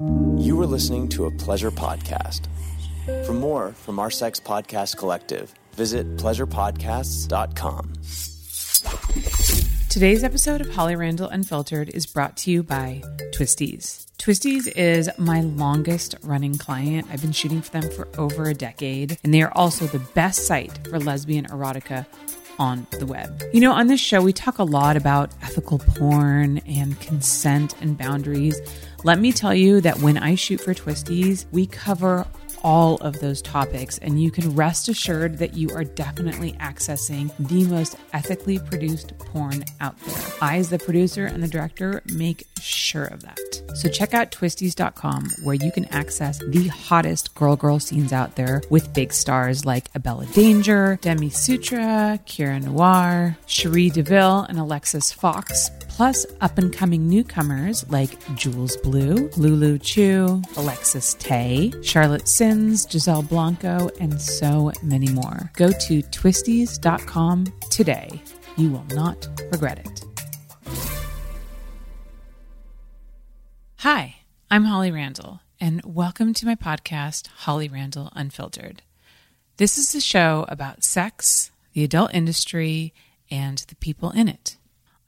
You are listening to a pleasure podcast. For more from our sex podcast collective, visit pleasurepodcasts.com. Today's episode of Holly Randall Unfiltered is brought to you by Twistys. Twistys is my longest running client. I've been shooting for them for over a decade, and they are also the best site for lesbian erotica on the web. You know, on this show, we talk a lot about ethical porn and consent and boundaries. Let me tell you that when I shoot for Twistys, we cover all of those topics, and you can rest assured that you are definitely accessing the most ethically produced porn out there. I, as the producer and the director, make sure of that. So check out twistys.com where you can access the hottest girl girl scenes out there with big stars like Abella Danger, Demi Sutra, Kira Noir, Cherie DeVille, and Alexis Fox, plus up and coming newcomers like Jewelz Blu, Lulu Chu, Alexis Tae, Charlotte Sins, Giselle Blanco, and so many more. Go to twistys.com today. You will not regret it. Hi, I'm Holly Randall, and welcome to my podcast, Holly Randall Unfiltered. This is a show about sex, the adult industry, and the people in it.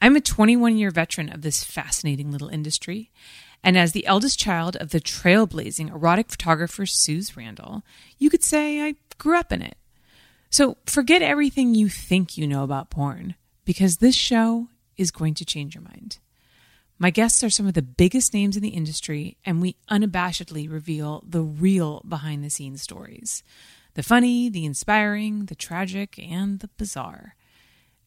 I'm a 21 year veteran of this fascinating little industry, and as the eldest child of the trailblazing erotic photographer Suze Randall, you could say I grew up in it. So forget everything you think you know about porn, because this show is going to change your mind. My guests are some of the biggest names in the industry, and we unabashedly reveal the real behind the scenes stories the funny, the inspiring, the tragic, and the bizarre.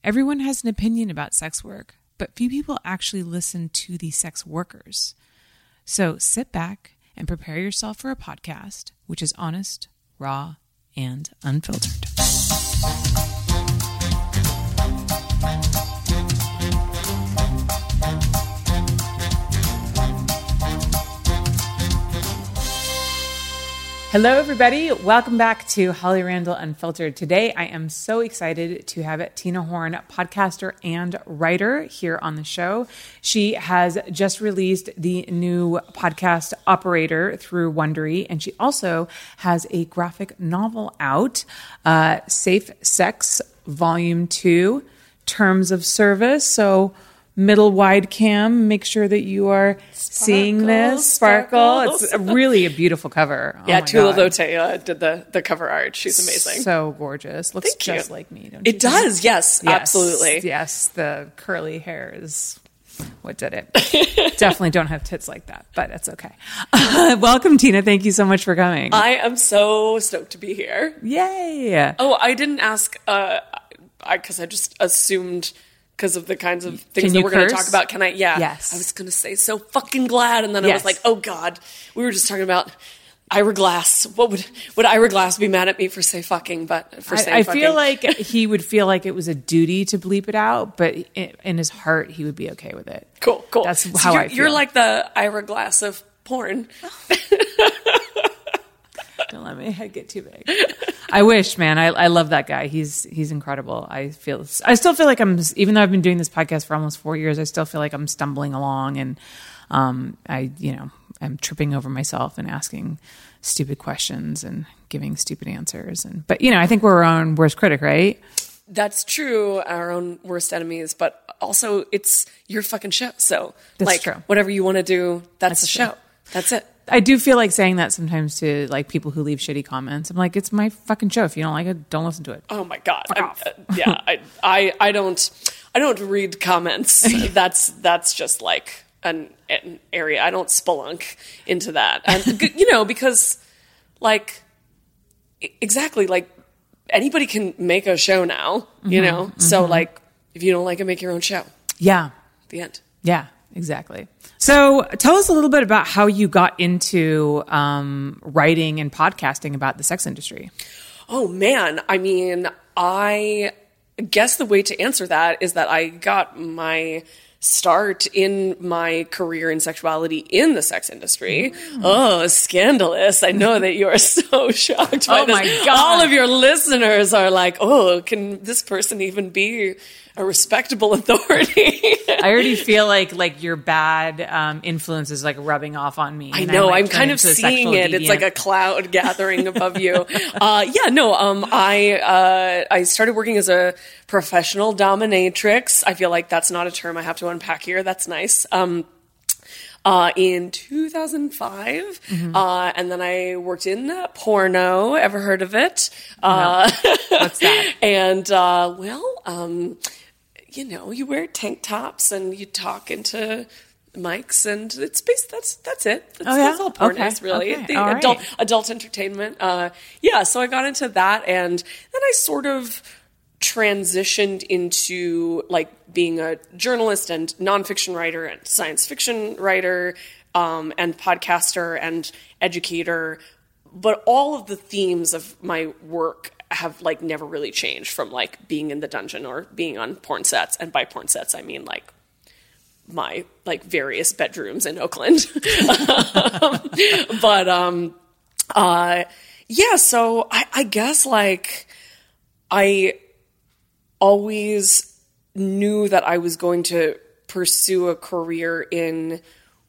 Everyone has an opinion about sex work, but few people actually listen to the sex workers. So sit back and prepare yourself for a podcast which is honest, raw, and unfiltered. Hello, everybody. Welcome back to Holly Randall Unfiltered. Today, I am so excited to have Tina Horn, podcaster and writer, here on the show. She has just released the new podcast Operator through Wondery, and she also has a graphic novel out, uh, Safe Sex Volume 2, Terms of Service. So, middle wide cam. Make sure that you are seeing this sparkle. sparkles. It's a really a beautiful cover. Oh Yeah, Tula God. Lotay uh, did the, the cover art. She's amazing. So gorgeous. Looks Thank you. just like me. Don't you it think? does, yes, Yes. absolutely. Yes, the curly hair is what did it. Definitely don't have tits like that, but it's okay. Welcome, Tina. Thank you so much for coming. I am so stoked to be here. Yay. Oh, I didn't ask uh I cuz I just assumed because of the kinds of things that we're going to talk about. Can I? Yeah. Yes. I was going to say so fucking glad and then I was like, "Oh god, we were just talking about Ira Glass. What would would Ira Glass be mad at me for say fucking but for saying I, I fucking? feel like he would feel like it was a duty to bleep it out, but in, in his heart, he would be okay with it. cool, cool. That's So how you're, I feel. You're like the Ira Glass of porn. Oh. Don't let my head get too big. I wish, man. I, I love that guy. He's he's incredible. I feel I still feel like I'm even though I've been doing this podcast for almost four years. I still feel like I'm stumbling along, and um, I you know I'm tripping over myself and asking stupid questions and giving stupid answers. And but you know I think we're our own worst critic, right? That's true, our own worst enemies, but also it's your fucking show. So, That's like, true. whatever you want to do, that's, the true. show. That's it. I do feel like saying that sometimes to like people who leave shitty comments. I'm like, it's my fucking show. If you don't like it, don't listen to it. Oh my god. Uh, yeah, I, I, I don't, I don't read comments. that's that's just like an, an area. I don't spelunk into that, and you know because, like, exactly like anybody can make a show now. You Mm-hmm, know, so like if you don't like it, make your own show. Yeah, The end. Yeah, exactly. So tell us a little bit about how you got into um, writing and podcasting about the sex industry. Oh man, I mean, I guess the way to answer that is that I got my start in my career in sexuality in the sex industry. Oh, scandalous. I know that you are so shocked by Oh this. my God. All of your listeners are like, oh, can this person even be a respectable authority? I already feel like like your bad um, influence is like rubbing off on me. I know. might I'm turn kind of seeing it. It's like a cloud gathering above you. Uh, yeah, no. Um, I uh, I started working as a professional dominatrix. I feel like that's not a term I have to unpack here. That's nice. Um, uh, in 2005, Mm-hmm. uh, and then I worked in uh, porno. Ever heard of it? Uh, What's that? and uh, well, um, you know, you wear tank tops and you talk into mics, and it's based. That's that's it. That's, Oh, yeah? that's all porn Okay, is really okay, the all adult right. adult entertainment. Uh, yeah, so I got into that, and then I sort of transitioned into like being a journalist and nonfiction writer and science fiction writer um, and podcaster and educator but all of the themes of my work have like never really changed from like being in the dungeon or being on porn sets. And by porn sets i mean like my like various bedrooms in oakland. But um uh yeah so i i guess like i always knew that I was going to pursue a career in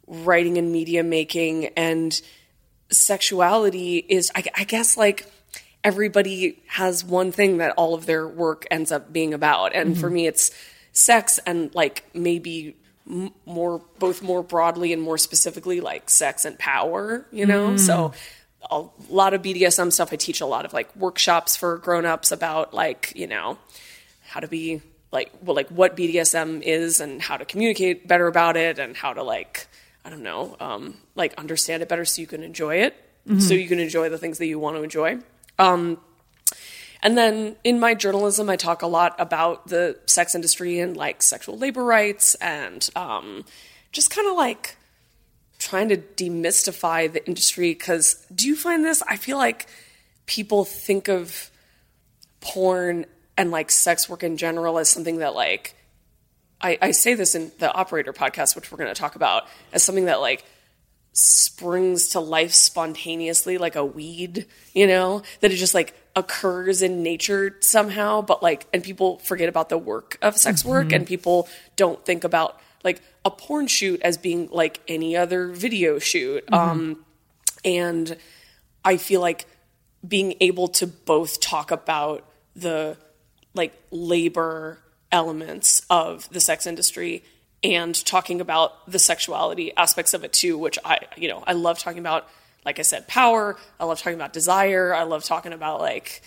writing and media making. And sexuality is I, I guess like everybody has one thing that all of their work ends up being about. And for mm-hmm. me it's sex and like maybe m- more both more broadly and more specifically like sex and power you know? Mm. So a lot of BDSM stuff. I teach a lot of like workshops for grown-ups about like you know how to be like well like what BDSM is and how to communicate better about it and how to like I don't know um, like understand it better so you can enjoy it. Mm-hmm. So you can enjoy the things that you want to enjoy. Um, and then in my journalism, I talk a lot about the sex industry and like sexual labor rights and um, just kind of like trying to demystify the industry. Because do you find this? I feel like people think of porn and like sex work in general as something that like I, I say this in the operator podcast, which we're going to talk about, as something that like springs to life spontaneously like a weed, you know, that it just like occurs in nature somehow, but like, and people forget about the work of sex work and people don't think about like a porn shoot as being like any other video shoot. Um, and I feel like being able to both talk about the like labor elements of the sex industry and talking about the sexuality aspects of it too which i you know i love talking about like i said power. I love talking about desire. I love talking about like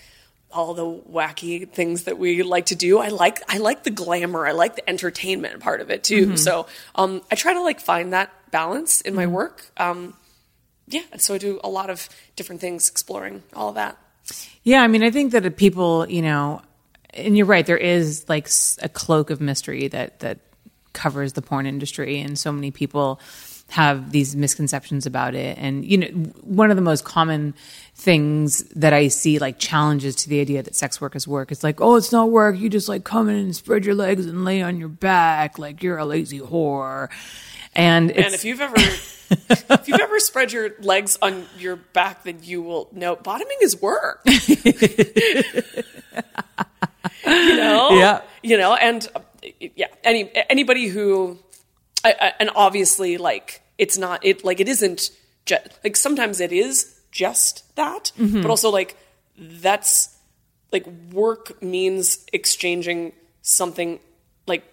all the wacky things that we like to do. I like i like the glamour. I like the entertainment part of it too. So um i try to like find that balance in my work. Um yeah and so i do a lot of different things exploring all of that. Yeah, I mean, I think that people, you know, and you're right. There is like a cloak of mystery that that covers the porn industry, and so many people have these misconceptions about it. And you know, one of the most common things that I see, like challenges to the idea that sex work is work, is like, oh, it's not work. You just like come in and spread your legs and lay on your back, like you're a lazy whore. And it's, And if you've ever if you've ever spread your legs on your back, then you will know bottoming is work. you know, Yeah. you know, and yeah, any anybody who, I, I, and obviously, like it's not it like it isn't just like sometimes it is just that, mm-hmm. but also like that's like work means exchanging something like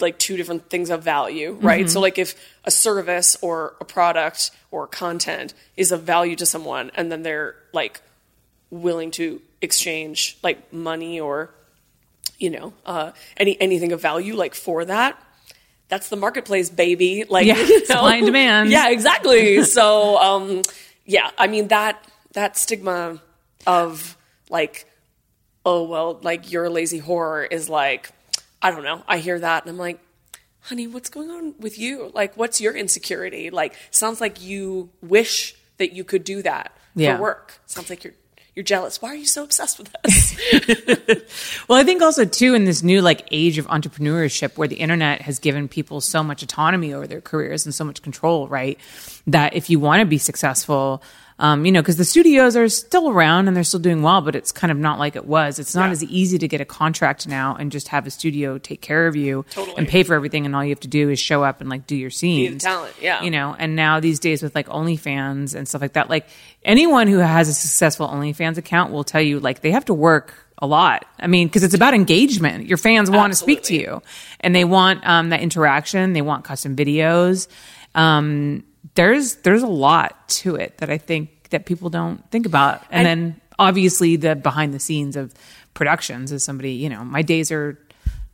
like two different things of value, right? Mm-hmm. So like if a service or a product or content is of value to someone and then they're like willing to exchange like money or you know, uh any anything of value like for that, that's the marketplace baby. Like Yeah, you know? supply and demand. Yeah, exactly. so um yeah, I mean that that stigma of like oh well like you're a lazy whore is like i don't know i hear that and i'm like honey what's going on with you like what's your insecurity like sounds like you wish that you could do that Yeah. for work sounds like you're you're jealous. Why are you so obsessed with us? Well, I think also too in this new like age of entrepreneurship where the internet has given people so much autonomy over their careers and so much control, right? That if you want to be successful, um, you know, because the studios are still around and they're still doing well, but it's kind of not like it was. It's not Yeah. as easy to get a contract now and just have a studio take care of you Totally. and pay for everything, and all you have to do is show up and like do your scenes. talent, yeah. You know, and now these days with like OnlyFans and stuff like that, like anyone who has a successful OnlyFans account will tell you like they have to work a lot. I mean, because it's about engagement. Your fans want to speak to you, and they want um, that interaction. They want custom videos. Um, there's there's a lot to it that I think that people don't think about, and, then obviously the behind the scenes of productions as somebody you know my days are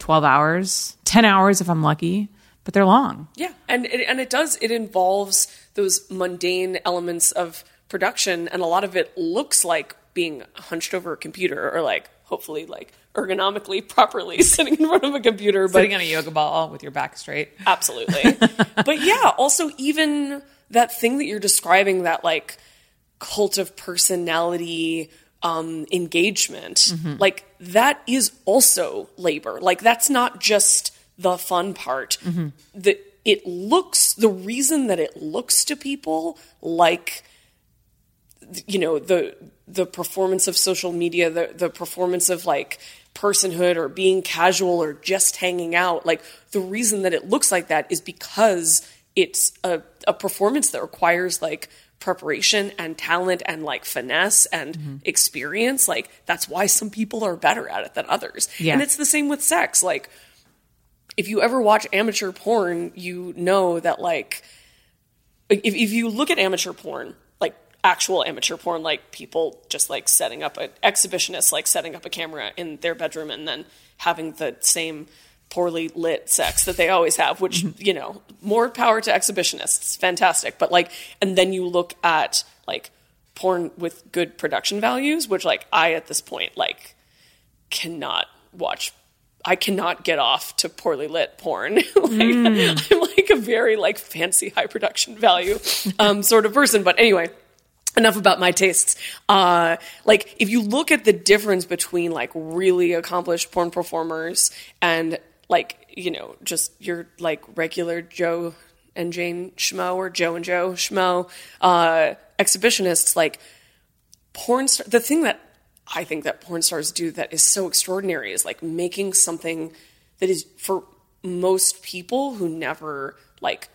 12 hours 10 hours if i'm lucky but they're long. Yeah, and it, and it does. It involves those mundane elements of production, and a lot of it looks like being hunched over a computer, or like hopefully like ergonomically properly sitting in front of a computer. But sitting on a yoga ball with your back straight absolutely. but yeah, also even that thing that you're describing, that like cult of personality um, engagement, like that is also labor. Like that's not just the fun part. That it looks the reason that it looks to people like you know the the performance of social media the the performance of like personhood or being casual or just hanging out like the reason that it looks like that is because it's a, a performance that requires like preparation and talent and like finesse and mm-hmm. experience. Like that's why some people are better at it than others. Yeah. and it's the same with sex. Like if you ever watch amateur porn you know that like if, if you look at amateur porn, actual amateur porn, like people just like setting up an exhibitionist, like setting up a camera in their bedroom and then having the same poorly lit sex that they always have, which, you know, more power to exhibitionists. Fantastic. But like, and then you look at like porn with good production values, which like I at this point, like, cannot watch I cannot get off to poorly lit porn. like, I'm like a very like fancy high production value um, sort of person. But anyway, enough about my tastes. Uh, like if you look at the difference between like really accomplished porn performers and like you know just your like regular Joe and Jane Schmo or Joe and Joe Schmo uh, exhibitionists, like porn star the thing that I think that porn stars do that is so extraordinary is like making something that is for most people who never like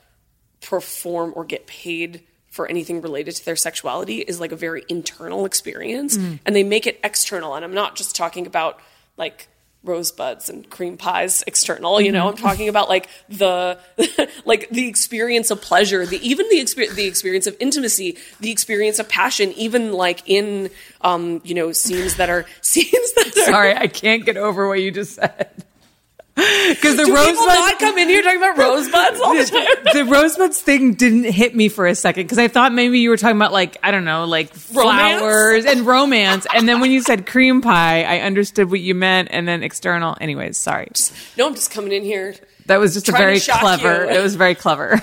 perform or get paid for anything related to their sexuality is like a very internal experience and they make it external and I'm not just talking about like rosebuds and cream pies external you know? I'm talking about like the like the experience of pleasure the even the experience the experience of intimacy the experience of passion even like in um you know scenes that are scenes that are sorry i can't get over what you just said because the do people rosebud not come in here talking about rosebuds all the time the rosebuds thing didn't hit me for a second because I thought maybe you were talking about like I don't know, like Romance? flowers and romance, and then when you said cream pie, I understood what you meant, and then external. Anyways, sorry, no i'm just coming in here that was just a very clever. you. It was very clever.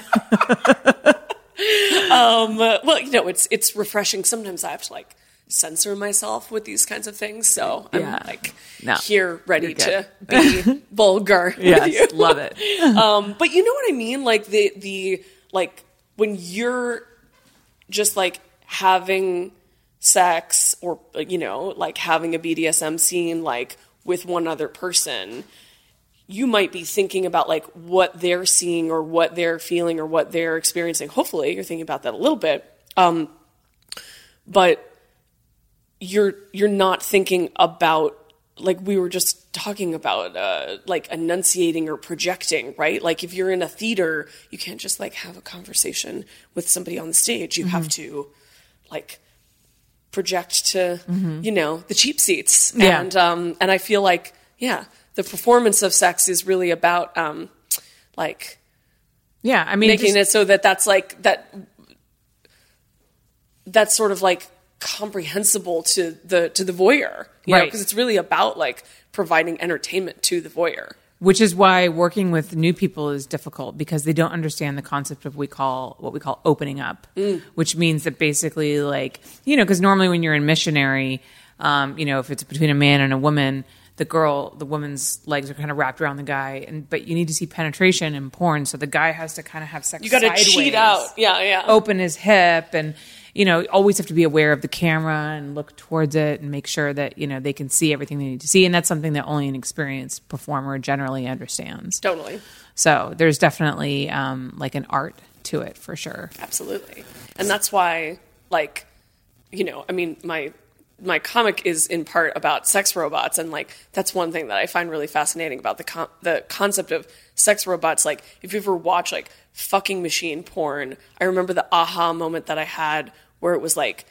Um, well, you know, it's it's refreshing. Sometimes I have to like censor myself with these kinds of things, so I'm Yeah. like No, here ready to be vulgar. yes, love it. Um, but you know what I mean? Like the the like when you're just like having sex or you know like having a BDSM scene like with one other person you might be thinking about like what they're seeing or what they're feeling or what they're experiencing. Hopefully, you're thinking about that a little bit. Um, but you're you're not thinking about like we were just talking about uh, like enunciating or projecting, right? Like if you're in a theater, you can't just like have a conversation with somebody on the stage. You have to like project to you know the cheap seats Yeah. and um and i feel like yeah the performance of sex is really about um like Yeah, I mean, making just- it so that that's like that that's sort of like comprehensible to the to the voyeur Right. because it's really about like providing entertainment to the voyeur which is why working with new people is difficult because they don't understand the concept of we call what we call opening up, which means that basically, like you know, because normally when you're in missionary, um, you know, if it's between a man and a woman, the girl, the woman's legs are kind of wrapped around the guy, and but you need to see penetration in porn, so the guy has to kind of have sex. You got to cheat out. Yeah, yeah. open his hip and you know always have to be aware of the camera and look towards it and make sure that you know they can see everything they need to see and that's something that only an experienced performer generally understands Totally. so there's definitely um, like an art to it for sure Absolutely. And that's why, like, you know, I mean, my my comic is in part about sex robots, and like that's one thing that I find really fascinating about the con- the concept of sex robots. Like, if you ever watch like fucking machine porn, I remember the aha moment that I had where it was like.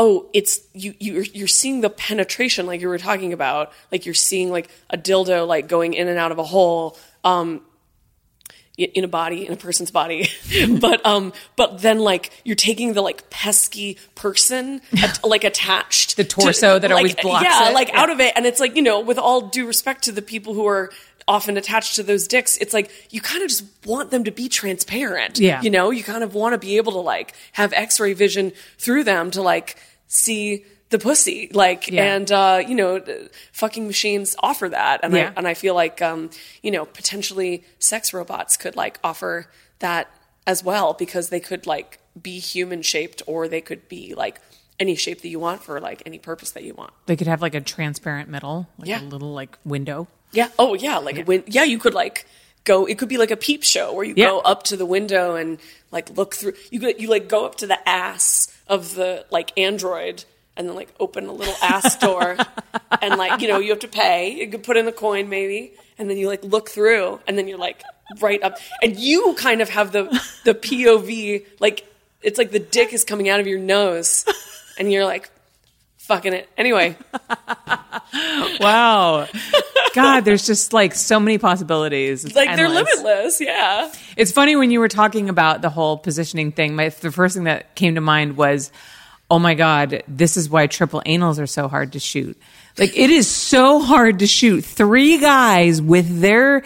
Oh, it's you. You're you're seeing the penetration, like you were talking about. Like you're seeing like a dildo, like going in and out of a hole. Um, in a body in a person's body but um but then like you're taking the like pesky person at, like attached to The torso to- that like, always blocks yeah it. like Yeah. out of it and it's like you know with all due respect to the people who are often attached to those dicks it's like you kind of just want them to be transparent Yeah. you know you kind of want to be able to like have x-ray vision through them to like see the pussy like Yeah. and uh you know fucking machines offer that and Yeah. I, and I feel like um, you know potentially sex robots could like offer that as well because they could like be human shaped or they could be like any shape that you want for like any purpose that you want. they could have like a transparent middle like Yeah. a little like window Yeah. Oh yeah. Like when yeah you could like go. It could be like a peep show where you Yeah. go up to the window and like look through. You go, you like go up to the ass of the like android. And then like open a little ass door, and like you know you have to pay. You could put in a coin maybe, and then you like look through, and then you're like right up, and you kind of have the the POV like it's like the dick is coming out of your nose, and you're like fucking it anyway. wow god there's just like so many possibilities It's Like they're limitless, yeah. It's funny when you were talking about the whole positioning thing. My the first thing that came to mind was, oh my god, this is why triple anals are so hard to shoot. Like it is so hard to shoot three guys with their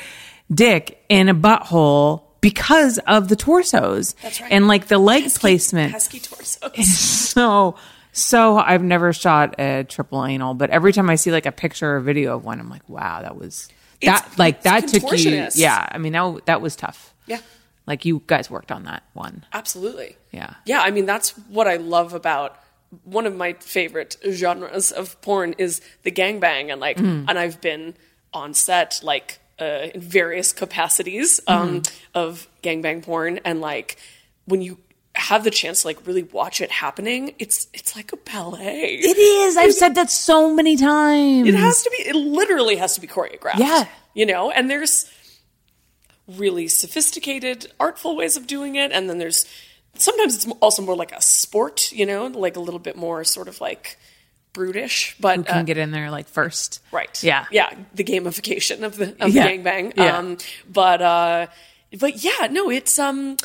dick in a butthole because of the torsos. That's right. And like the leg placement pesky torsos. so so I've never shot a triple anal, but every time I see like a picture or video of one, I'm like, wow, that was that It's- like that took you. Yeah, I mean that that was tough. Yeah, Like you guys worked on that one. absolutely. Yeah. Yeah, I mean that's what I love about one of my favorite genres of porn is the gangbang and like Mm. and I've been on set like uh, in various capacities um, Mm-hmm. of gangbang porn and like when you have the chance to like really watch it happening it's it's like a ballet It is. I've said that so many times. It has to be. It literally has to be choreographed. Yeah. you know. And there's really sophisticated, artful ways of doing it, and then there's sometimes it's also more like a sport. You know, like a little bit more sort of like brutish, but Who can uh, get in there like first? right. Yeah. yeah. The gamification of the of Yeah. the gangbang. Yeah. Um, but uh, but yeah, no, it's um,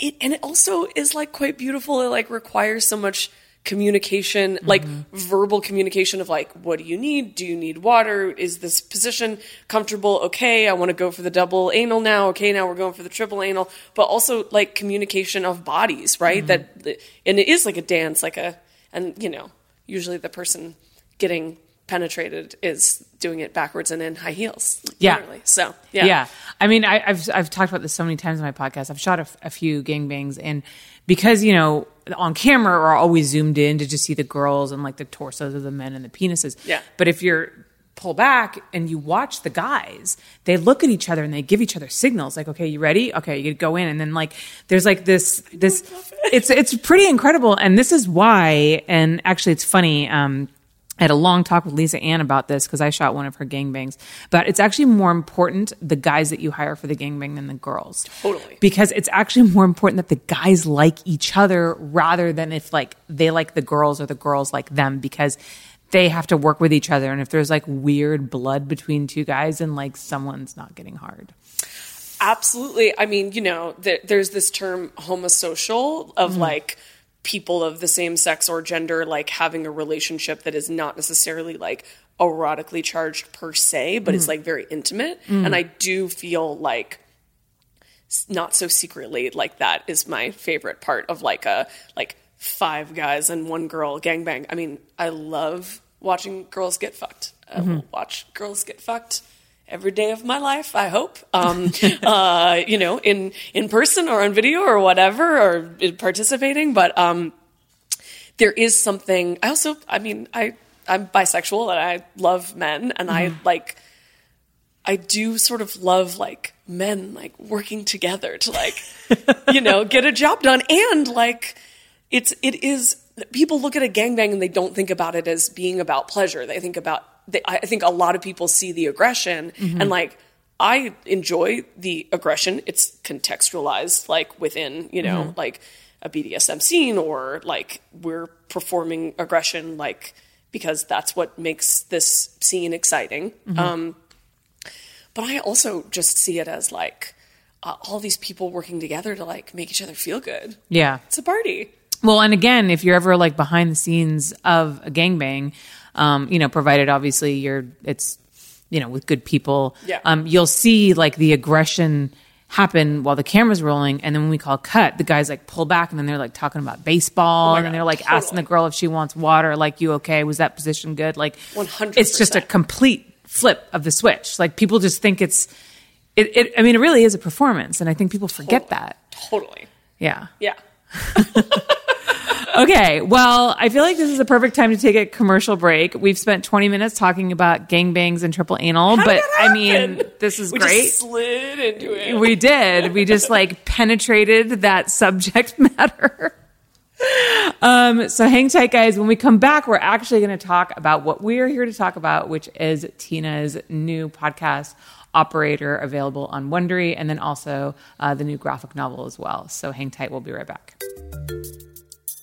it and it also is like quite beautiful. It like requires so much communication like mm-hmm. verbal communication of like what do you need? Do you need water? Is this position comfortable? Okay i want to go for the double anal now. Okay now we're going for the triple anal. But also like communication of bodies right? Mm-hmm. That and it is like a dance like a and you know usually the person getting penetrated is doing it backwards and in high heels Yeah. literally. so Yeah. yeah I mean, I, I've I've talked about this so many times in my podcast. I've shot a few gangbangs, and because you know on camera we're always zoomed in to just see the girls and like the torsos of the men and the penises. Yeah. But if you're pull back and you watch the guys, they look at each other and they give each other signals like, "Okay, you ready? Okay, you go in." And then like there's like this this it's it's pretty incredible, and this is why. And actually, it's funny. Um, I had a long talk with Lisa Ann about this because I shot one of her gangbangs. But it's actually more important the guys that you hire for the gangbang than the girls. Totally. Because it's actually more important that the guys like each other rather than if like they like the girls or the girls like them because they have to work with each other. And if there's like weird blood between two guys, and like someone's not getting hard. Absolutely. I mean, you know, there, there's this term homosocial of mm-hmm. like people of the same sex or gender like having a relationship that is not necessarily like erotically charged per se, but it's mm. like very intimate. Mm. And I do feel like not so secretly like that is my favorite part of like a like five guys and one girl gangbang. I mean, I love watching girls get fucked. I mm-hmm. will watch girls get fucked every day of my life. I hope, um, uh, you know, in in person or on video or whatever, or participating. But um, there is something. I also, I mean, I I'm bisexual and I love men, and I like. I do sort of love like men like working together to like, you know, get a job done. And like, it's, it is, people look at a gangbang and they don't think about it as being about pleasure. They think about, they, I think a lot of people see the aggression and like, I enjoy the aggression. It's contextualized like within, you know, like a BDSM scene or like we're performing aggression like because that's what makes this scene exciting. Um, but I also just see it as like uh, all these people working together to like make each other feel good. Yeah. It's a party. Well, and again, if you're ever like behind the scenes of a gangbang, um, you know, provided obviously you're it's you know with good people, Yeah. um, you'll see like the aggression happen while the camera's rolling, and then when we call cut, the guys like pull back, and then they're like talking about baseball, Oh and God, they're like asking the girl if she wants water, like you okay? Was that position good? Like 100%. It's just a complete flip of the switch. Like people just think it's. It, it, I mean, it really is a performance, and I think people forget that. Totally. Yeah. Yeah. Okay, well, I feel like this is a perfect time to take a commercial break. We've spent 20 minutes talking about gangbangs and triple anal, How but I mean, this is we great. Slid into it. we did. We just like penetrated that subject matter. Um, so hang tight, guys. When we come back, we're actually going to talk about what we are here to talk about, which is Tina's new podcast, Operator, available on Wondery, and then also uh, the new graphic novel as well. So hang tight. We'll be right back.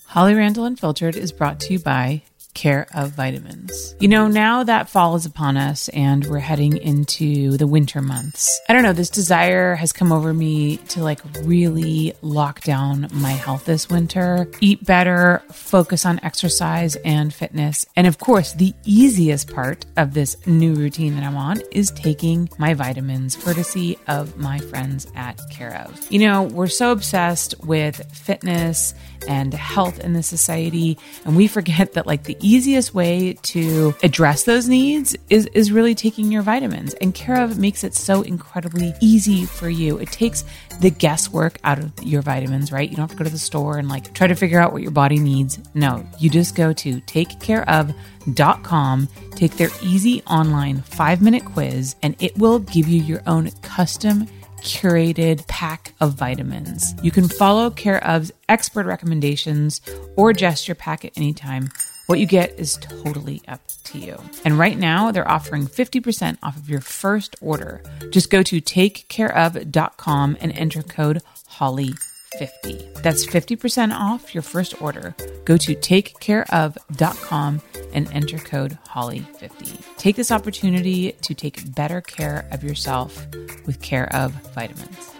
Holly Randall Unfiltered is brought to you by Care of Vitamins. You know, now that fall is upon us and we're heading into the winter months, I don't know, this desire has come over me to like really lock down my health this winter, eat better, focus on exercise and fitness. And of course, the easiest part of this new routine that I'm on is taking my vitamins, courtesy of my friends at Care of. You know, we're so obsessed with fitness and health in the society. And we forget that like the easiest way to address those needs is is really taking your vitamins. And care of makes it so incredibly easy for you. It takes the guesswork out of your vitamins right? You don't have to go to the store and like try to figure out what your body needs. No you just go to takecareof.com take their easy online 5 minute quiz and it will give you your own custom curated pack of vitamins. You can follow Care of's expert recommendations or adjust your pack at any time. What you get is totally up to you. And right now, they're offering 50% off of your first order. Just go to takecareof.com and enter code HOLLY50. That's 50% off your first order. Go to takecareof.com and enter code HOLLY50. Take this opportunity to take better care of yourself with Care of Vitamins.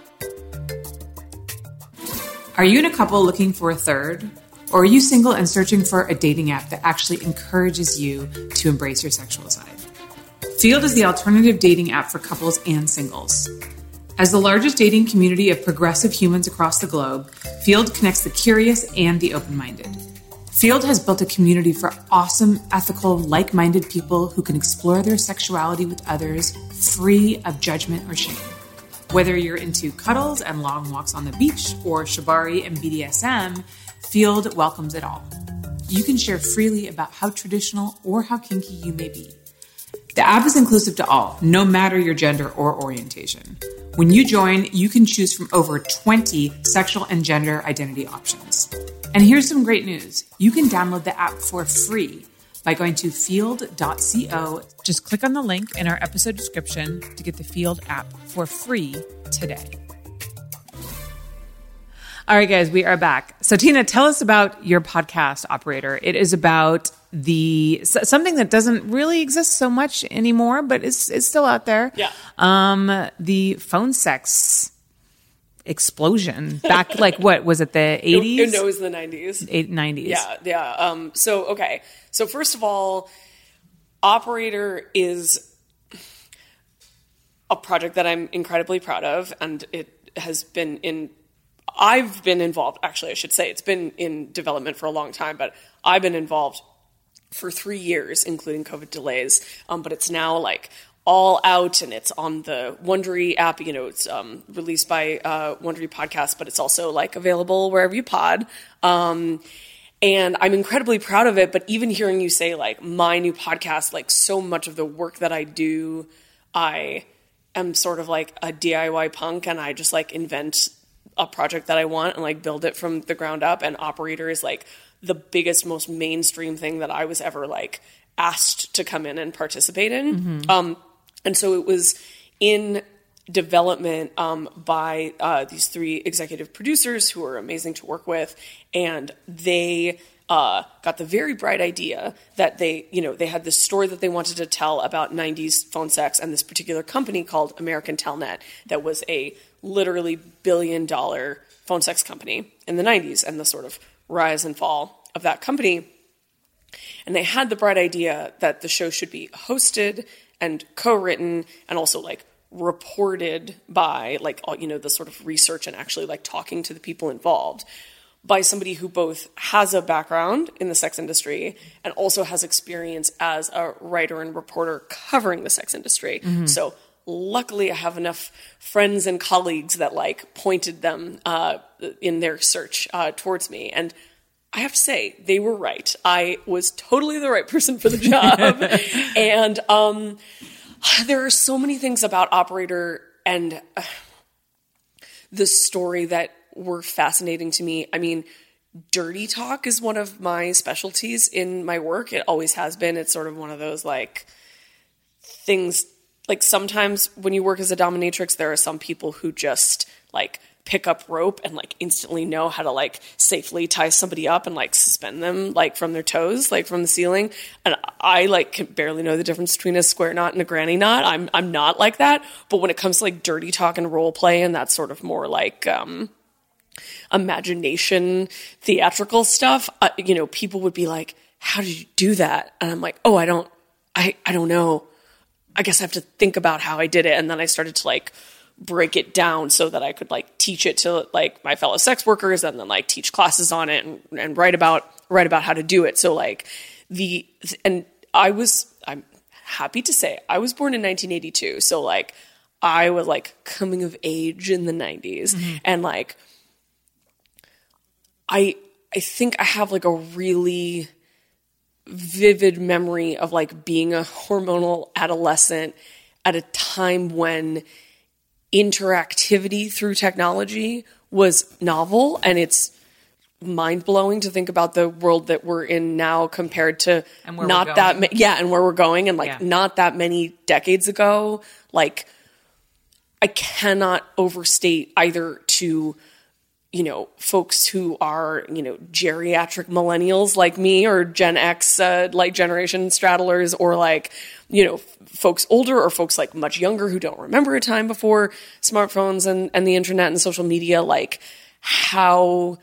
Are you in a couple looking for a third? Or are you single and searching for a dating app that actually encourages you to embrace your sexual side? Feeld is the alternative dating app for couples and singles. As the largest dating community of progressive humans across the globe, Feeld connects the curious and the open minded. Feeld has built a community for awesome, ethical, like minded people who can explore their sexuality with others free of judgment or shame. Whether you're into cuddles and long walks on the beach or shibari and BDSM, Feeld welcomes it all. You can share freely about how traditional or how kinky you may be. The app is inclusive to all, no matter your gender or orientation. When you join, you can choose from over 20 sexual and gender identity options. And here's some great news you can download the app for free by going to feeld.co. Just click on the link in our episode description to get the Feeld app for free today. All right, guys, we are back. So, Tina, tell us about your podcast operator. It is about the something that doesn't really exist so much anymore, but is is still out there. Yeah. Um, the phone sex explosion back, like what was it? The It, eighties, it was the 90s. eight nineties. Yeah, yeah. Um, so okay. So first of all, Operator is a project that I'm incredibly proud of, and it has been in. I've been involved. Actually, I should say it's been in development for a long time, but I've been involved for three years, including COVID delays. Um, but it's now like all out and it's on the Wondery app. You know, it's um, released by uh, Wondery Podcast, but it's also like available wherever you pod. Um, and I'm incredibly proud of it. But even hearing you say like my new podcast, like so much of the work that I do, I am sort of like a DIY punk and I just like invent a project that I want and like build it from the ground up. And Operator is like the biggest, most mainstream thing that I was ever like asked to come in and participate in. Um, and so it was in development um, by uh, these three executive producers who are amazing to work with, and they uh, got the very bright idea that they, you know, they had this story that they wanted to tell about 90s phone sex and this particular company called American Telnet that was a literally billion dollar phone sex company in the 90s and the sort of rise and fall of that company. And they had the bright idea that the show should be hosted and co-written and also like reported by like all, you know the sort of research and actually like talking to the people involved by somebody who both has a background in the sex industry and also has experience as a writer and reporter covering the sex industry. Mm-hmm. So luckily I have enough friends and colleagues that like pointed them uh, in their search uh, towards me and I have to say, they were right. I was totally the right person for the job. and um, there are so many things about Operator and uh, the story that were fascinating to me. I mean, dirty talk is one of my specialties in my work. It always has been. It's sort of one of those like things like sometimes when you work as a dominatrix there are some people who just like pick up rope and like instantly know how to like safely tie somebody up and like suspend them like from their toes like from the ceiling. And i like can barely know the difference between a square knot and a granny knot. I'm i'm not like that. But when it comes to like dirty talk and role play and that sort of more like um imagination theatrical stuff uh, you know people would be like how did you do that? And i'm like oh i don't i i don't know i guess i have to think about how i did it and then i started to like break it down so that i could like teach it to like my fellow sex workers and then like teach classes on it and, and write about write about how to do it. So like the and i was i'm happy to say i was born in 1982 so like i was like coming of age in the 90s mm-hmm. and like I I think I have like a really vivid memory of like being a hormonal adolescent at a time when interactivity through technology was novel and it's mind blowing to think about the world that we're in now compared to And where we're not that ma- yeah and where we're going and like Yeah. not that many decades ago like I cannot overstate either to you know folks who are you know geriatric millennials like me or Gen X uh, like generation straddlers or like you know f- folks older or folks like much younger who don't remember a time before smartphones and and the internet and social media like how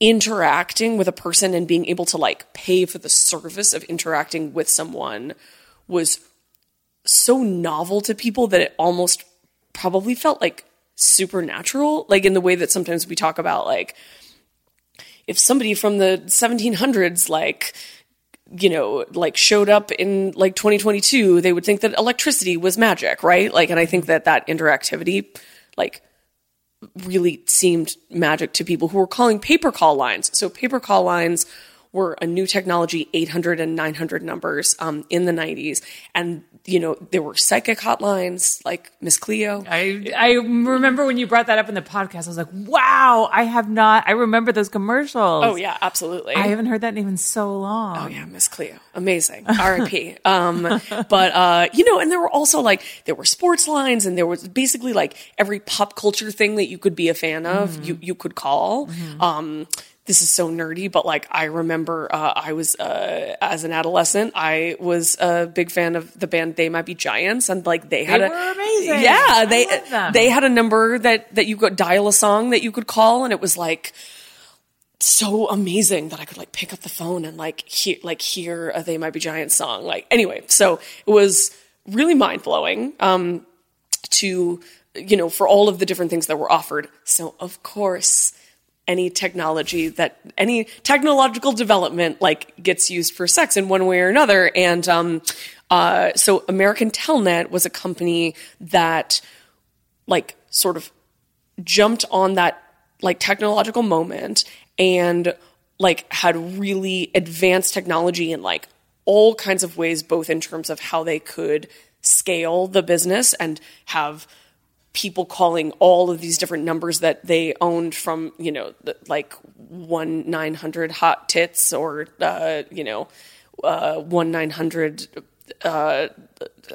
interacting with a person and being able to like pay for the service of interacting with someone was so novel to people that it almost probably felt like supernatural like in the way that sometimes we talk about like if somebody from the 1700s like you know like showed up in like 2022 they would think that electricity was magic right like and i think that that interactivity like really seemed magic to people who were calling pay-per-call lines. So pay-per-call lines were a new technology, 800 and 900 numbers um, in the 90s. And, you know, there were psychic hotlines like Miss Cleo. I I remember when you brought that up in the podcast. I was like, "Wow, I have not. I remember those commercials. Oh, yeah, absolutely. I haven't heard that name in so long. Oh yeah, Miss Cleo, amazing. R.I.P. um, but uh, you know, and there were also like there were sports lines, and there was basically like every pop culture thing that you could be a fan of, you you could call. Um, this is so nerdy, but like I remember, uh, I was uh, as an adolescent, I was a big fan of the band They Might Be Giants, and like they had They a were amazing. yeah, they they had a number that that you could dial a song that you could call, and it was like so amazing that I could like pick up the phone and like hear like hear a They Might Be Giants song. Like anyway, so it was really mind blowing um, to you know for all of the different things that were offered. So of course, any technology that any technological development like gets used for sex in one way or another, and um, uh, so American Telnet was a company that like sort of jumped on that like technological moment and like had really advanced technology in like all kinds of ways both in terms of how they could scale the business and have people calling all of these different numbers that they owned from you know the, like 1 900 hot tits or uh, you know uh, 1 900 uh,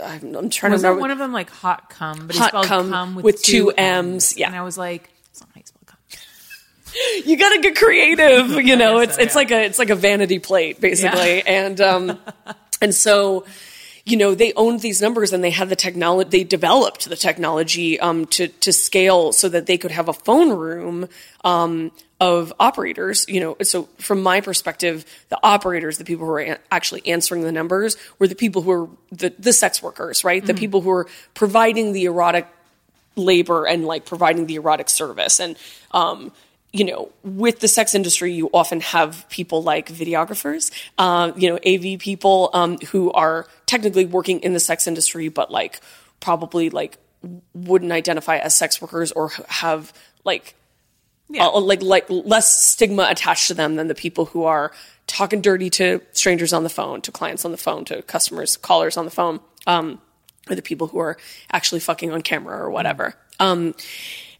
I'm, trying Was to remember one of them like hot cum, but he Hot spelled cum cum, with, with two two M's, yeah. And I was like, it's not how you spell cum. you gotta get creative you know it's so, it's yeah. like a it's like a vanity plate basically and um and so you know they owned these numbers and they had the technology they developed the technology um to to scale so that they could have a phone room um of operators you know. So from my perspective the operators the people who were a- actually answering the numbers were the people who were the the sex workers right? The people who were providing the erotic labor and like providing the erotic service. And um you know with the sex industry you often have people like videographers um you know av people um who are technically working in the sex industry but like probably like wouldn't identify as sex workers or have like uh, like like less stigma attached to them than the people who are talking dirty to strangers on the phone, to clients on the phone, to customers, callers on the phone, um, or the people who are actually fucking on camera or whatever. Um,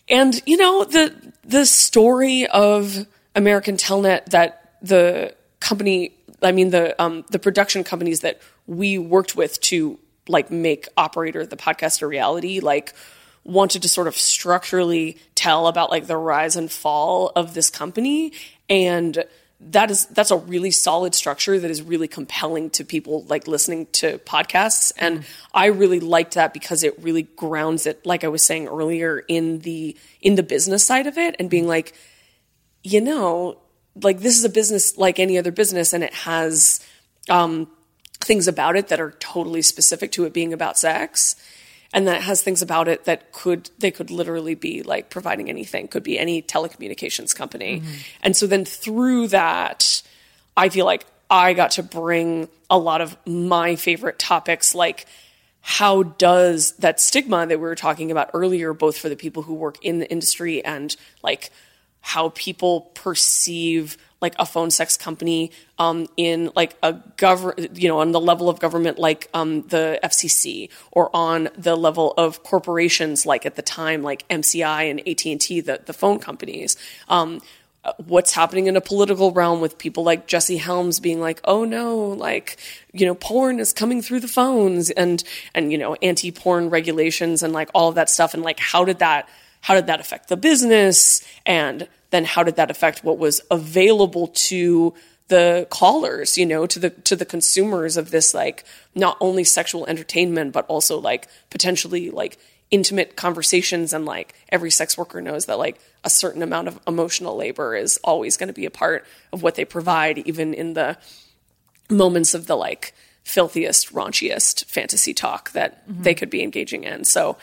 and you know the the story of American Telnet that the company, I mean the um, the production companies that we worked with to like make operator the podcast a reality, like wanted to sort of structurally tell about like the rise and fall of this company. And that is that's a really solid structure that is really compelling to people like listening to podcasts. And i really liked that because it really grounds it like i was saying earlier in the in the business side of it and being like you know like this is a business like any other business and it has um things about it that are totally specific to it being about sex and that has things about it that could they could literally be like providing anything. Could be any telecommunications company. Mm-hmm. And so then through that i feel like i got to bring a lot of my favorite topics like how does that stigma that we were talking about earlier both for the people who work in the industry and like how people perceive like a phone sex company um, in like a government, you know, on the level of government like um, the FCC, or on the level of corporations like at the time like MCI and AT and T, the the phone companies. Um, what's happening in a political realm with people like Jesse Helms being like, "Oh no, like you know, porn is coming through the phones," and and you know, anti-porn regulations and like all of that stuff, and like how did that how did that affect the business and then how did that affect what was available to the callers you know to the to the consumers of this like not only sexual entertainment but also like potentially like intimate conversations and like every sex worker knows that like a certain amount of emotional labor is always going to be a part of what they provide even in the moments of the like filthiest raunchiest fantasy talk that mm-hmm. they could be engaging in. So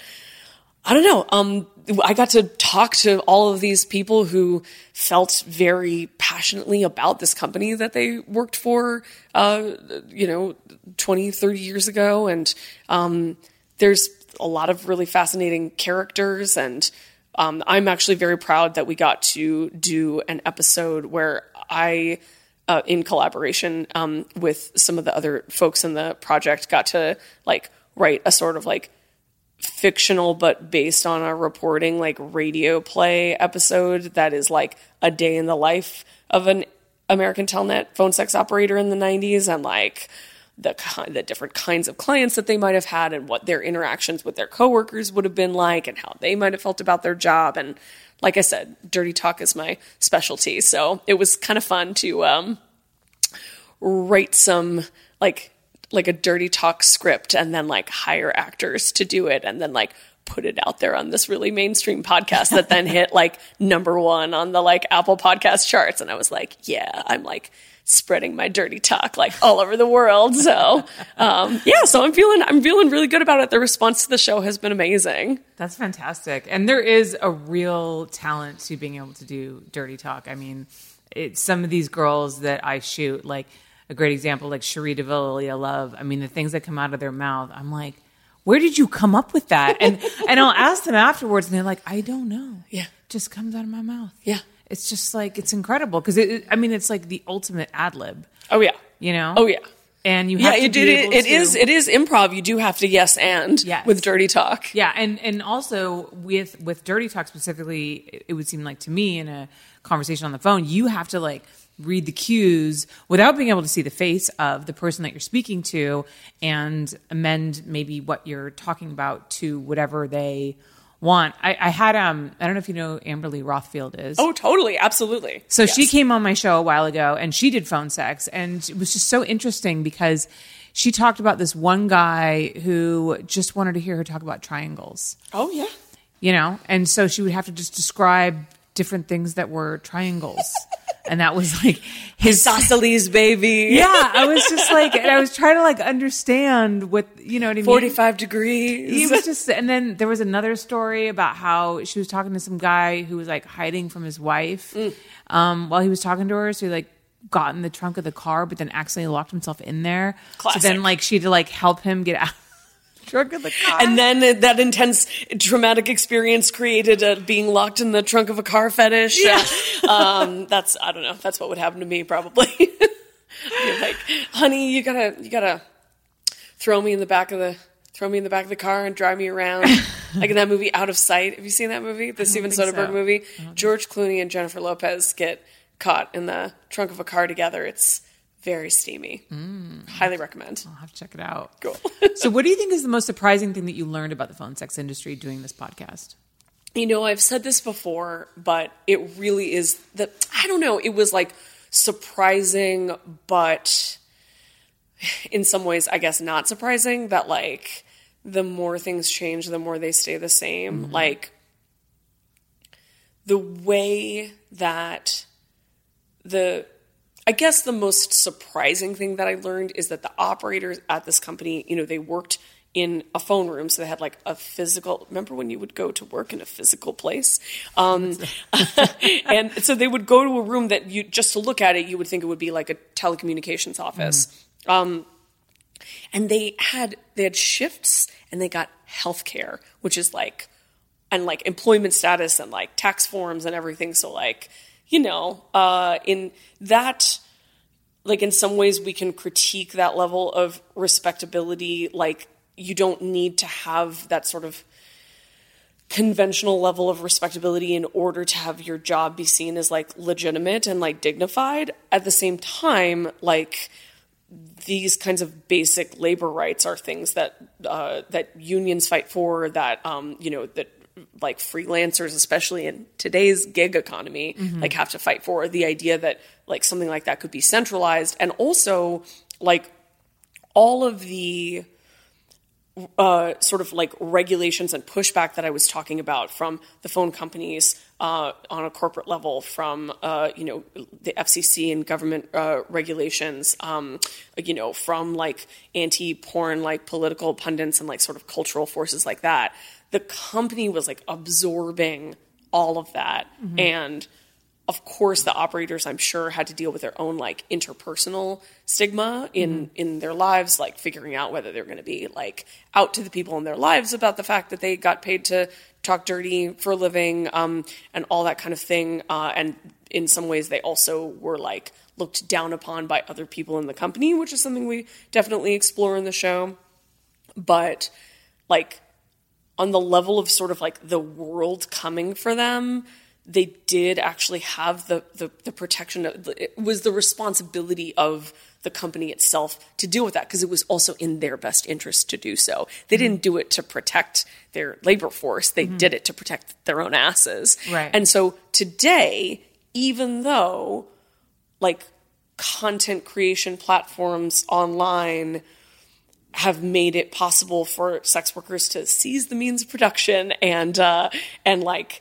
I don't know. Um, I got to talk to all of these people who felt very passionately about this company that they worked for, uh, you know, 20, 30 years ago. And um, there's a lot of really fascinating characters. And um, I'm actually very proud that we got to do an episode where I, uh, in collaboration um, with some of the other folks in the project, got to like write a sort of like fictional but based on a reporting like radio play episode that is like a day in the life of an American Telnet phone sex operator in the 90s and like the the different kinds of clients that they might have had and what their interactions with their coworkers would have been like and how they might have felt about their job. And like I said dirty talk is my specialty. So it was kind of fun to um write some like like a dirty talk script and then like hire actors to do it and then like put it out there on this really mainstream podcast that then hit like number one on the like Apple podcast charts. And I was like, yeah, I'm like spreading my dirty talk like all over the world. So, um, yeah, so I'm feeling, I'm feeling really good about it. The response to the show has been amazing. That's fantastic. And there is a real talent to being able to do dirty talk. I mean, it's some of these girls that I shoot, like a great example, like Cherie DeVillia Love. I mean, the things that come out of their mouth, I'm like, where did you come up with that? And and I'll ask them afterwards, and they're like, I don't know. Yeah. It just comes out of my mouth. Yeah. It's just like it's incredible because it, it- I mean, it's like the ultimate ad lib. Oh, yeah. You know? Oh, yeah. And you Yeah, have to it, it, it to, is. It is improv. You do have to yes and Yes. with dirty talk. Yeah, and and also with with dirty talk specifically, it would seem like to me in a conversation on the phone, you have to like read the cues without being able to see the face of the person that you're speaking to and amend maybe what you're talking about to whatever they want. I, I had um I don't know if you know Amberly Rothfield is. Oh, totally. Absolutely. So she came on my show a while ago and she did phone sex and it was just so interesting because she talked about this one guy who just wanted to hear her talk about triangles, Oh, yeah. you know? And so she would have to just describe different things that were triangles. and that was like his Isosceles, baby. Yeah, I was just like and I was trying to like understand what, you know what I mean? 45 degrees. he was just and then there was another story about how she was talking to some guy who was like hiding from his wife um, while he was talking to her so he like got in the trunk of the car but then accidentally locked himself in there so Classic. then like she had to like help him get out trunk of the car and then that intense traumatic experience created a being locked in the trunk of a car fetish. um, that's I don't know. That's what would happen to me probably. You're like, honey, you gotta you gotta throw me in the back of the throw me in the back of the car and drive me around. like in that movie Out of Sight. Have you seen that movie? The Steven Soderbergh so. movie. George Clooney and Jennifer Lopez get caught in the trunk of a car together. It's very steamy. Mm. Highly recommend. I'll have to check it out Cool. so what do you think is the most surprising thing that you learned about the phone sex industry doing this podcast You know, I've said this before, but it really is that I don't know, it was like surprising, but in some ways, I guess not surprising that like the more things change, the more they stay the same. Mm-hmm. Like the way that the I guess the most surprising thing that I learned is that the operators at this company, you know, they worked in a phone room, so they had like a physical. Remember when you would go to work in a physical place, um, and so they would go to a room that you just to look at it, you would think it would be like a telecommunications office. Um, and they had they had shifts, and they got health care, which is like and like employment status and like tax forms and everything. So like, you know, uh, in that, like in some ways we can critique that level of respectability. Like you don't need to have that sort of conventional level of respectability in order to have your job be seen as like legitimate and like dignified. At the same time, like these kinds of basic labor rights are things that uh, that unions fight for. That um, you know that like freelancers, especially in today's gig economy, like have to fight for. The idea that like something like that could be centralized, and also like all of the uh, sort of like regulations and pushback that I was talking about from the phone companies uh, on a corporate level, from uh, you know the FCC and government uh, regulations, um, you know from like anti-porn like political pundits and like sort of cultural forces like that. The company was like absorbing all of that and of course the operators i'm sure had to deal with their own like interpersonal stigma in in their lives like figuring out whether they're going to be like out to the people in their lives about the fact that they got paid to talk dirty for a living um, and all that kind of thing uh, and in some ways they also were like looked down upon by other people in the company which is something we definitely explore in the show. But like on the level of sort of like the world coming for them they did actually have the the, the protection of, it was the responsibility of the company itself to deal with that because it was also in their best interest to do so. They didn't do it to protect their labor force. They did it to protect their own asses. Right. and so today even though like content creation platforms online have made it possible for sex workers to seize the means of production and uh, and like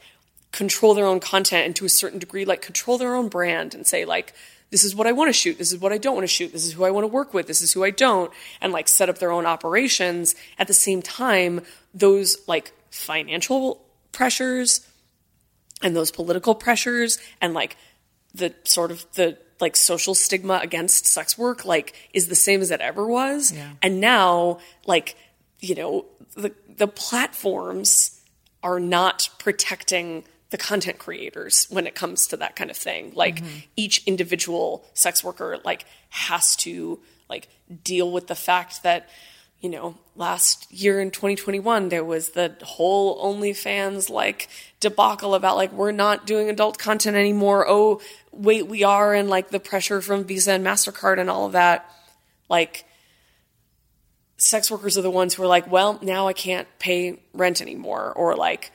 control their own content and to a certain degree like control their own brand and say like this is what I want to shoot this is what I don't want to shoot this is who I want to work with this is who I don't and like set up their own operations at the same time those like financial pressures and those political pressures and like the sort of the like social stigma against sex work like is the same as it ever was Yeah. and now like you know the the platforms are not protecting the content creators when it comes to that kind of thing like mm-hmm. each individual sex worker like has to like deal with the fact that you know, last year in 2021, there was the whole OnlyFans like debacle about like, we're not doing adult content anymore. Oh, wait, we are. And like the pressure from Visa and MasterCard and all of that. Like, sex workers are the ones who are like, well, now I can't pay rent anymore. Or like,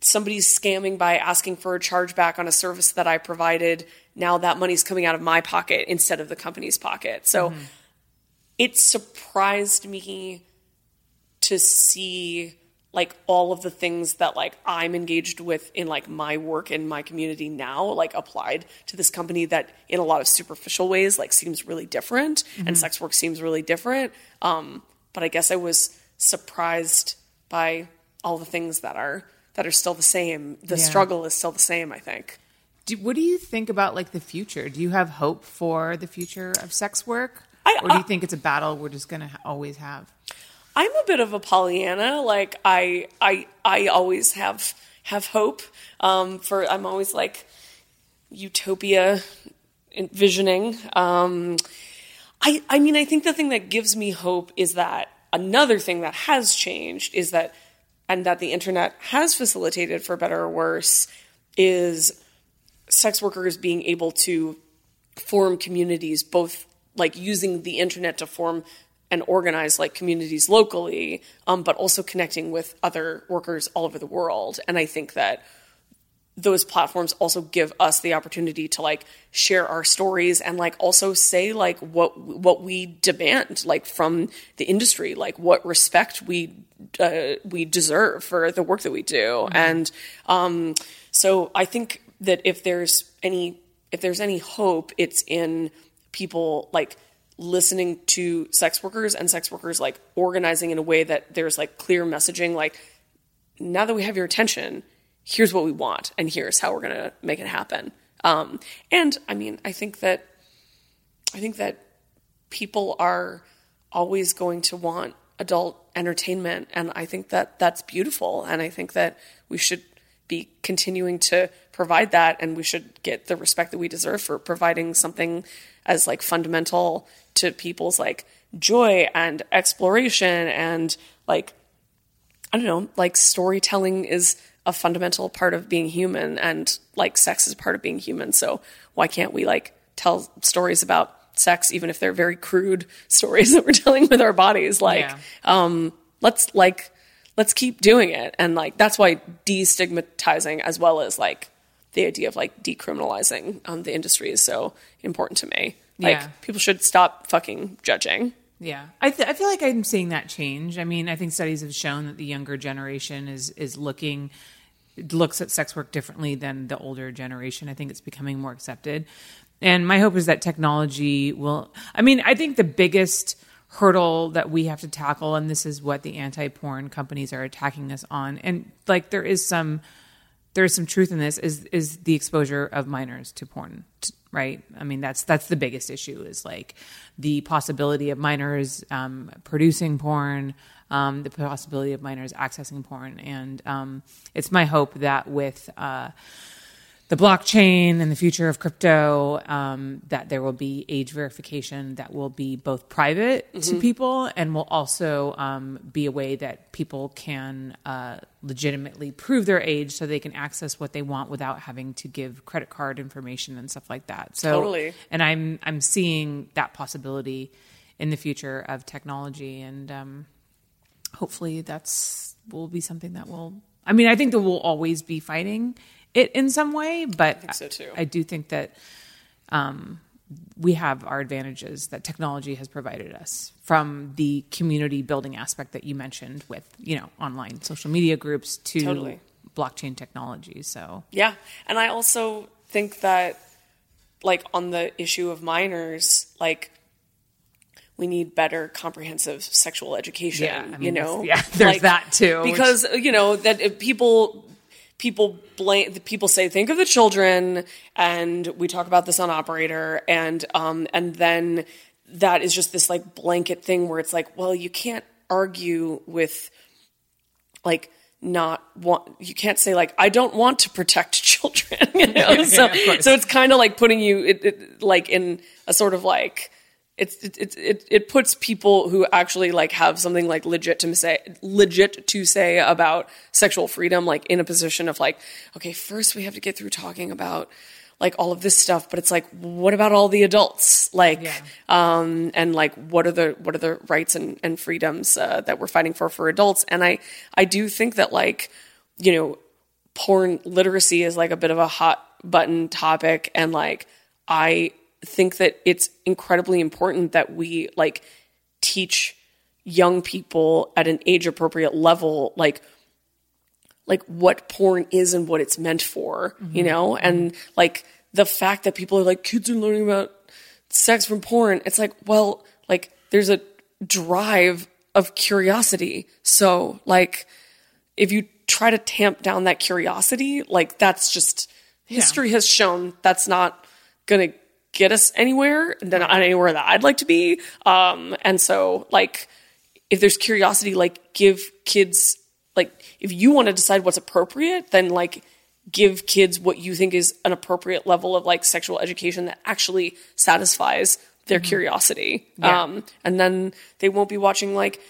somebody's scamming by asking for a chargeback on a service that I provided. Now that money's coming out of my pocket instead of the company's pocket. So, it surprised me to see like all of the things that like I'm engaged with in like my work in my community now like applied to this company that in a lot of superficial ways like seems really different and sex work seems really different um but I guess I was surprised by all the things that are that are still the same the Yeah. struggle is still the same I think Do, what do you think about like the future? Do you have hope for the future of sex work, I- or do you think it's a battle we're just going to always have? I'm a bit of a Pollyanna. Like I, I, I always have have hope. Um, for I'm always like utopia envisioning. Um, I, I mean, I think the thing that gives me hope is that another thing that has changed is that, and that the internet has facilitated for better or worse, is sex workers being able to form communities, both like using the internet to form and organize like communities locally, um, but also connecting with other workers all over the world. And I think that those platforms also give us the opportunity to like share our stories and like also say like what what we demand like from the industry like what respect we uh, we deserve for the work that we do. And um so i think that if there's any if there's any hope it's in people like listening to sex workers and sex workers like organizing in a way that there's like clear messaging like now that we have your attention, here's what we want, and here's how we're going to make it happen. Um, and I mean, I think that I think that people are always going to want adult entertainment, and I think that that's beautiful, and I think that we should be continuing to provide that, and we should get the respect that we deserve for providing something as like fundamental to people's like joy and exploration and like I don't know, like storytelling is a fundamental part of being human and like sex is part of being human. So why can't we like tell stories about sex even if they're very crude stories that we're telling with our bodies? Like Yeah. um let's like let's keep doing it. And like that's why destigmatizing as well as like the idea of like decriminalizing um, the industry is so important to me. Like Yeah. people should stop fucking judging. Yeah, I, th- I feel like I'm seeing that change. I mean, I think studies have shown that the younger generation is is looking looks at sex work differently than the older generation. I think it's becoming more accepted, and my hope is that technology will. I mean, I think the biggest hurdle that we have to tackle, and this is what the anti-porn companies are attacking us on, and like there is some there is some truth in this is is the exposure of minors to porn right? I mean that's that's the biggest issue is like the possibility of minors um, producing porn um, the possibility of minors accessing porn. And um, it's my hope that with uh, the blockchain and the future of crypto, um, that there will be age verification that will be both private to people and will also um, be a way that people can uh, legitimately prove their age so they can access what they want without having to give credit card information and stuff like that. So, Totally. and I'm I'm seeing that possibility in the future of technology and. Um, hopefully that's will be something that will i mean i think that we'll always be fighting it in some way but i so, too. I do think that um we have our advantages that technology has provided us from the community building aspect that you mentioned with you know online social media groups to Totally. blockchain technology. So Yeah. And I also think that, like, on the issue of minors, like, we need better comprehensive sexual education. Yeah, I you know, yeah, there's that too, which- Because you know that people people blame people say think of the children, and we talk about this on Operator, and um and then that is just this like blanket thing where it's like, well, you can't argue with like not want you can't say like I don't want to protect children you know so course. so it's kind of like putting you it, it, like in a sort of like it's it, it it puts people who actually like have something like legit to say legit to say about sexual freedom like in a position of like okay first we have to get through talking about like all of this stuff but it's like what about all the adults like Yeah. um, and like what are the what are the rights and, and freedoms uh, that we're fighting for for adults and i i do think that like you know porn literacy is like a bit of a hot button topic and like i think that it's incredibly important that we like teach young people at an age appropriate level like like what porn is and what it's meant for, you mm-hmm. know? And like the fact that people are like, kids are learning about sex from porn. It's like, well, like there's a drive of curiosity. So like if you try to tamp down that curiosity, like that's just history has shown that's not gonna get us anywhere, and then not anywhere that I'd like to be. Um, and so like if there's curiosity, like give kids like if you want to decide what's appropriate, then like give kids what you think is an appropriate level of like sexual education that actually satisfies their curiosity. Yeah. Um, and then they won't be watching like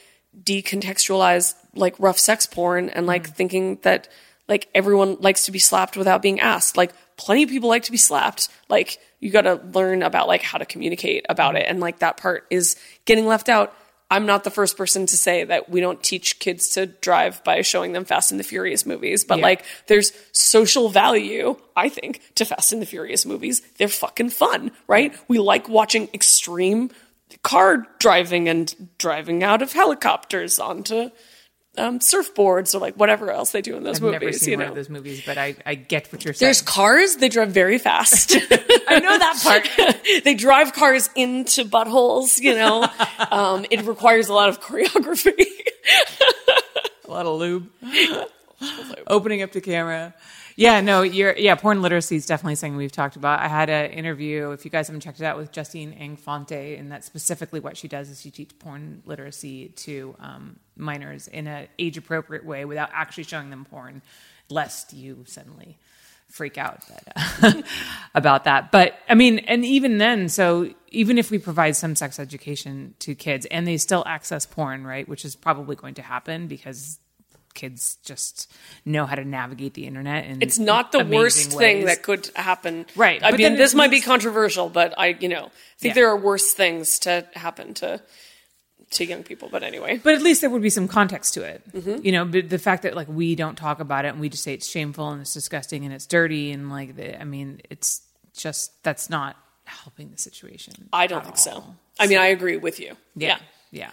decontextualized like rough sex porn and like thinking that like everyone likes to be slapped without being asked. Like plenty of people like to be slapped. Like you got to learn about like how to communicate about it and like that part is getting left out. I'm not the first person to say that we don't teach kids to drive by showing them Fast and the Furious movies, but Yeah. like there's social value, I think, to Fast and the Furious movies. They're fucking fun, right? We like watching extreme car driving and driving out of helicopters onto um, surfboards or like whatever else they do in those movies. I've movies. never seen you one know, of those movies, but I, I get what you're saying. there's cars. They drive very fast. I know that part. they drive cars into buttholes. You know, um, it requires a lot of choreography. a lot of lube. Opening up the camera. Yeah, no, you're yeah, porn literacy is definitely something we've talked about. I had an interview, if you guys haven't checked it out, with Justine Ang Fonte, and that's specifically what she does is she teaches porn literacy to um, minors in an age appropriate way without actually showing them porn, lest you suddenly freak out that, uh, about that. But I mean, and even then, so even if we provide some sex education to kids and they still access porn, right, which is probably going to happen because kids just know how to navigate the internet and It's not the worst thing that could happen. Right, I but mean, then this might be controversial, but I, you know, think Yeah. there are worse things to happen to to young people. But anyway, but at least there would be some context to it. Mm-hmm. You know, but the fact that like we don't talk about it and we just say it's shameful and it's disgusting and it's dirty and like the, I mean, it's just that's not helping the situation. I don't think so. all. I mean, I agree with you. Yeah, yeah.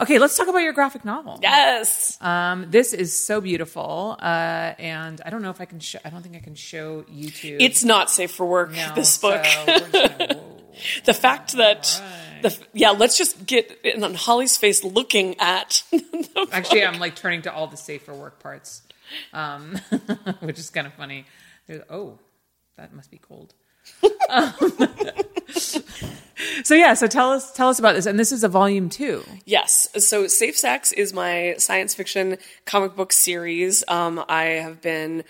Okay, let's talk about your graphic novel. Yes. Um, this is so beautiful, uh, and I don't know if I can. Show, I don't think I can show YouTube. It's not safe for work. No, this book. gonna- the fact that the yeah, let's just get in on Holly's face looking at. the Actually. I'm like turning to all the safer work parts, um, which is kind of funny. There's, oh, that must be cold. Um, so yeah, so tell us tell us about this, and this is a volume two. Yes. So Safe Sex is my science fiction comic book series. Um, I have been.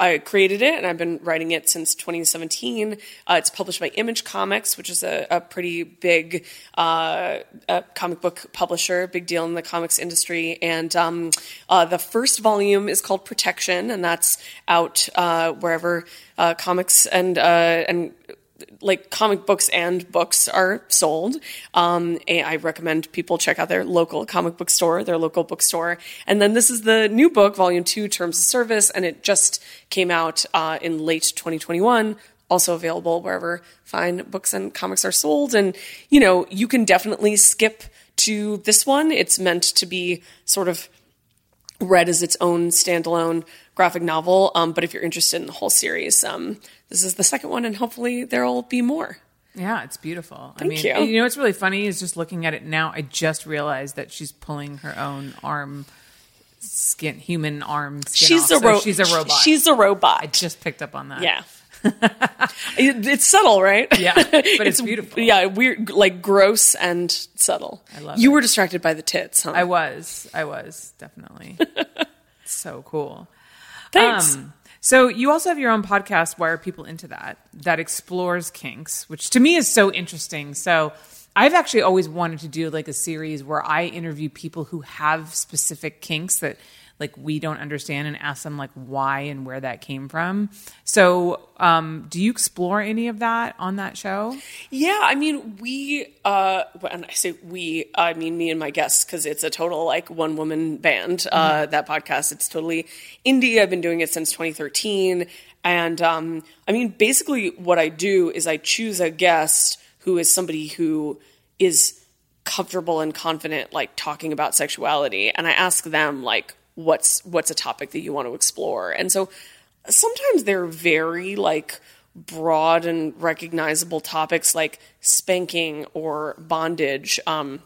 I created it and I've been writing it since 2017. Uh, it's published by Image Comics, which is a, a pretty big uh, uh comic book publisher, big deal in the comics industry. And um, uh, the first volume is called Protection, and that's out uh, wherever uh, comics and uh, and like comic books and books are sold. Um, I recommend people check out their local comic book store, their local bookstore. And then this is the new book, Volume Two, Terms of Service, and it just came out uh, in late 2021. also available wherever fine books and comics are sold. And, you know, you can definitely skip to this one. It's meant to be sort of read as its own standalone graphic novel. Um, but if you're interested in the whole series, um, this is the second one, and hopefully there'll be more. Yeah, it's beautiful. Thank I mean, you. you know what's really funny is just looking at it now. I just realized that she's pulling her own arm skin, human arm skin. She's off. a ro- So she's a robot. She's a robot. I just picked up on that. Yeah. It's subtle, right? Yeah, but it's beautiful. Yeah, weird, like gross and subtle. I love You it. were distracted by the tits, huh? I was. I was definitely so cool. Thanks. Um, so you also have your own podcast, Why Are People Into That, that explores kinks, which to me is so interesting. So I've actually always wanted to do like a series where I interview people who have specific kinks that like we don't understand and ask them like why and where that came from. So um, do you explore any of that on that show? Yeah, I mean, we, uh, when I say we, I mean me and my guests, because it's a total like one woman band, uh, that podcast. It's totally indie. I've been doing it since 2013. And, um, I mean, basically what I do is I choose a guest who is somebody who is comfortable and confident, like talking about sexuality. And I ask them, like, what's, what's a topic that you want to explore? And so sometimes they're very like broad and recognizable topics like spanking or bondage um,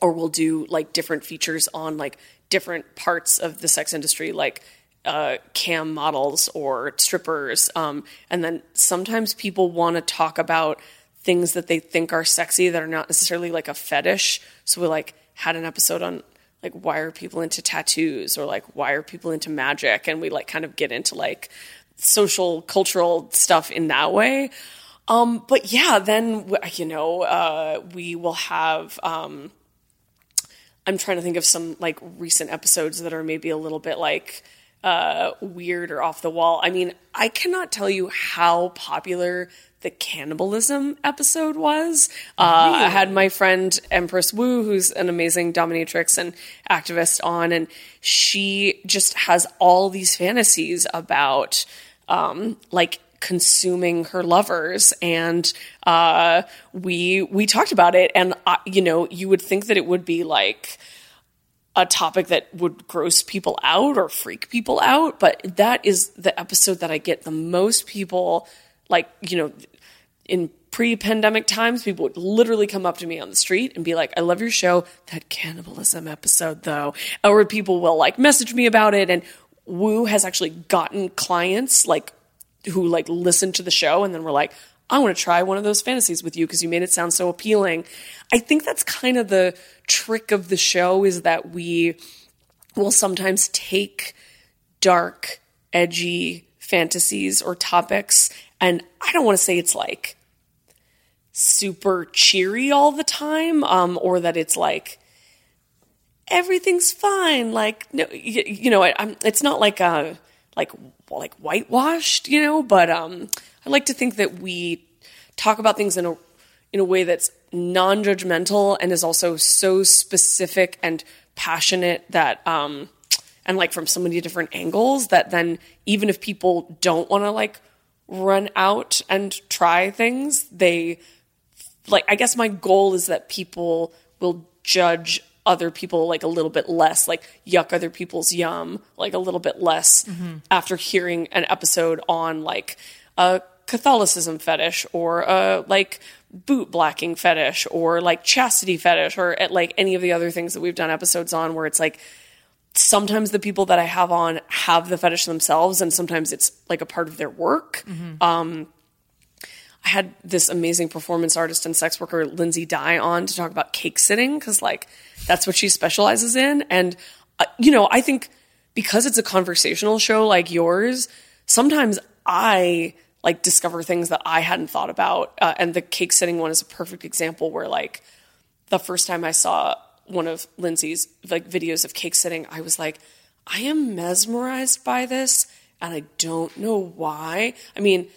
or we'll do like different features on like different parts of the sex industry like uh, cam models or strippers um, and then sometimes people want to talk about things that they think are sexy that are not necessarily like a fetish so we like had an episode on like why are people into tattoos or like why are people into magic? And we like kind of get into like social cultural stuff in that way. Um but yeah then you know uh we will have um i'm trying to think of some like recent episodes that are maybe a little bit like uh weird or off the wall. I mean i cannot tell you how popular the cannibalism episode was. Uh, I had my friend Empress Wu, who's an amazing dominatrix and activist, on, and she just has all these fantasies about um, like consuming her lovers and uh, we we talked about it and uh, you know you would think that it would be like a topic that would gross people out or freak people out but that is the episode that I get the most people like you know in pre-pandemic times people would literally come up to me on the street and be like i love your show. That cannibalism episode though. Or people will like message me about it. And Wu has actually gotten clients like who like listen to the show and then were like i want to try one of those fantasies with you because you made it sound so appealing. I think that's kind of the trick of the show is that we will sometimes take dark edgy fantasies or topics and i don't want to say it's like super cheery all the time um, or that it's like everything's fine like no you, you know I, it's not like a like like whitewashed you know but um i like to think that we talk about things in a in a way that's non-judgmental and is also so specific and passionate that um and like from so many different angles that then even if people don't want to like run out and try things they like I guess my goal is that people will judge other people like a little bit less, like yuck other people's yum, like a little bit less mm-hmm. after hearing an episode on like a Catholicism fetish or a like boot blacking fetish or like chastity fetish or at like any of the other things that we've done episodes on where it's like sometimes the people that I have on have the fetish themselves and sometimes it's like a part of their work. Um, I had this amazing performance artist and sex worker, Lindsay Dye, on to talk about cake sitting because, like, that's what she specializes in. And, uh, you know, I think because it's a conversational show like yours, sometimes I like discover things that I hadn't thought about. Uh, and the cake sitting one is a perfect example where, like, the first time I saw one of Lindsay's like videos of cake sitting, I was like, I am mesmerized by this, and I don't know why. I mean,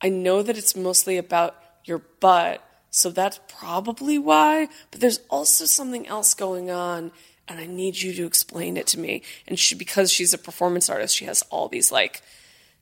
I know that it's mostly about your butt, so that's probably why, but there's also something else going on and I need you to explain it to me. And she because she's a performance artist, she has all these like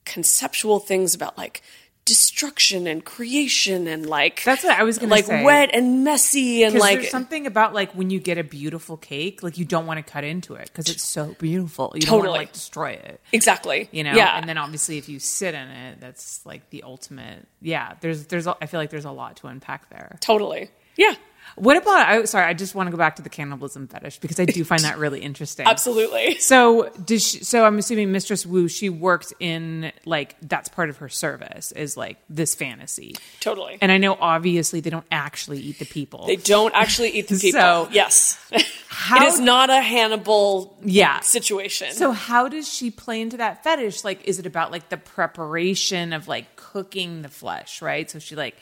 conceptual things about like destruction and creation and like That's what I was gonna like say. wet and messy and like there's something about like when you get a beautiful cake, like you don't want to cut into it because it's so beautiful. You don't want to like destroy it. exactly You know, yeah and then obviously if you sit in it, that's like the ultimate. Yeah, there's there's I feel like there's a lot to unpack there. totally yeah What about? I sorry, I just want to go back to the cannibalism fetish because I do find that really interesting. absolutely So does she, so I'm assuming Mistress Wu she worked in like that's part of her service is like this fantasy. totally And I know obviously they don't actually eat the people. they don't actually eat the people So- yes How- it is not a hannibal yeah. situation So how does she play into that fetish? Like is it about like the preparation of like cooking the flesh, right? So she like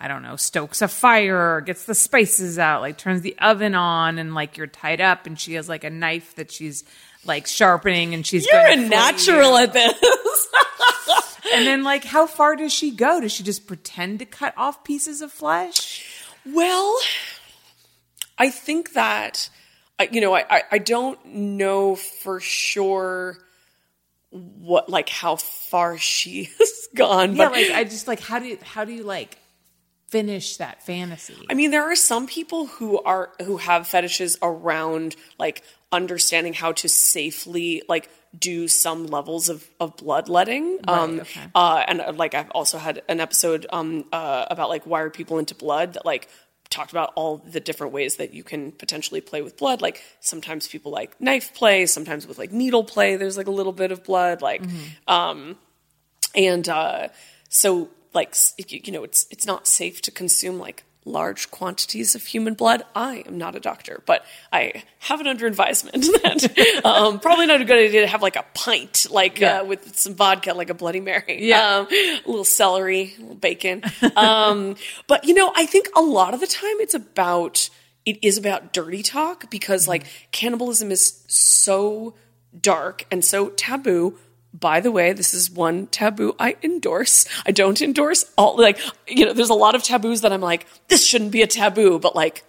I don't know, stokes a fire, gets the spices out, like turns the oven on and like you're tied up and she has like a knife that she's like sharpening and she's you're a natural you. at this And then like how far does she go? Does she just pretend to cut off pieces of flesh? Well, I think that you know I, I I don't know for sure what like how far she has gone, Yeah, but like I just like how do you how do you like finish that fantasy? I mean there are some people who are who have fetishes around like understanding how to safely like do some levels of, of bloodletting um okay. uh and uh, like i've also had an episode um uh about like why are people into blood that like talked about all the different ways that you can potentially play with blood like sometimes people like knife play sometimes with like needle play there's like a little bit of blood like um and uh so like you know it's it's not safe to consume like large quantities of human blood i am not a doctor but i have it under advisement that um, probably not a good idea to have like a pint like Yeah. uh, with some vodka like a bloody mary Yeah. um, a little celery a little bacon um, but you know i think a lot of the time it's about it is about dirty talk because like cannibalism is so dark and so taboo by the way, this is one taboo I endorse. I don't endorse all like you know, there's a lot of taboos that I'm like, this shouldn't be a taboo, but like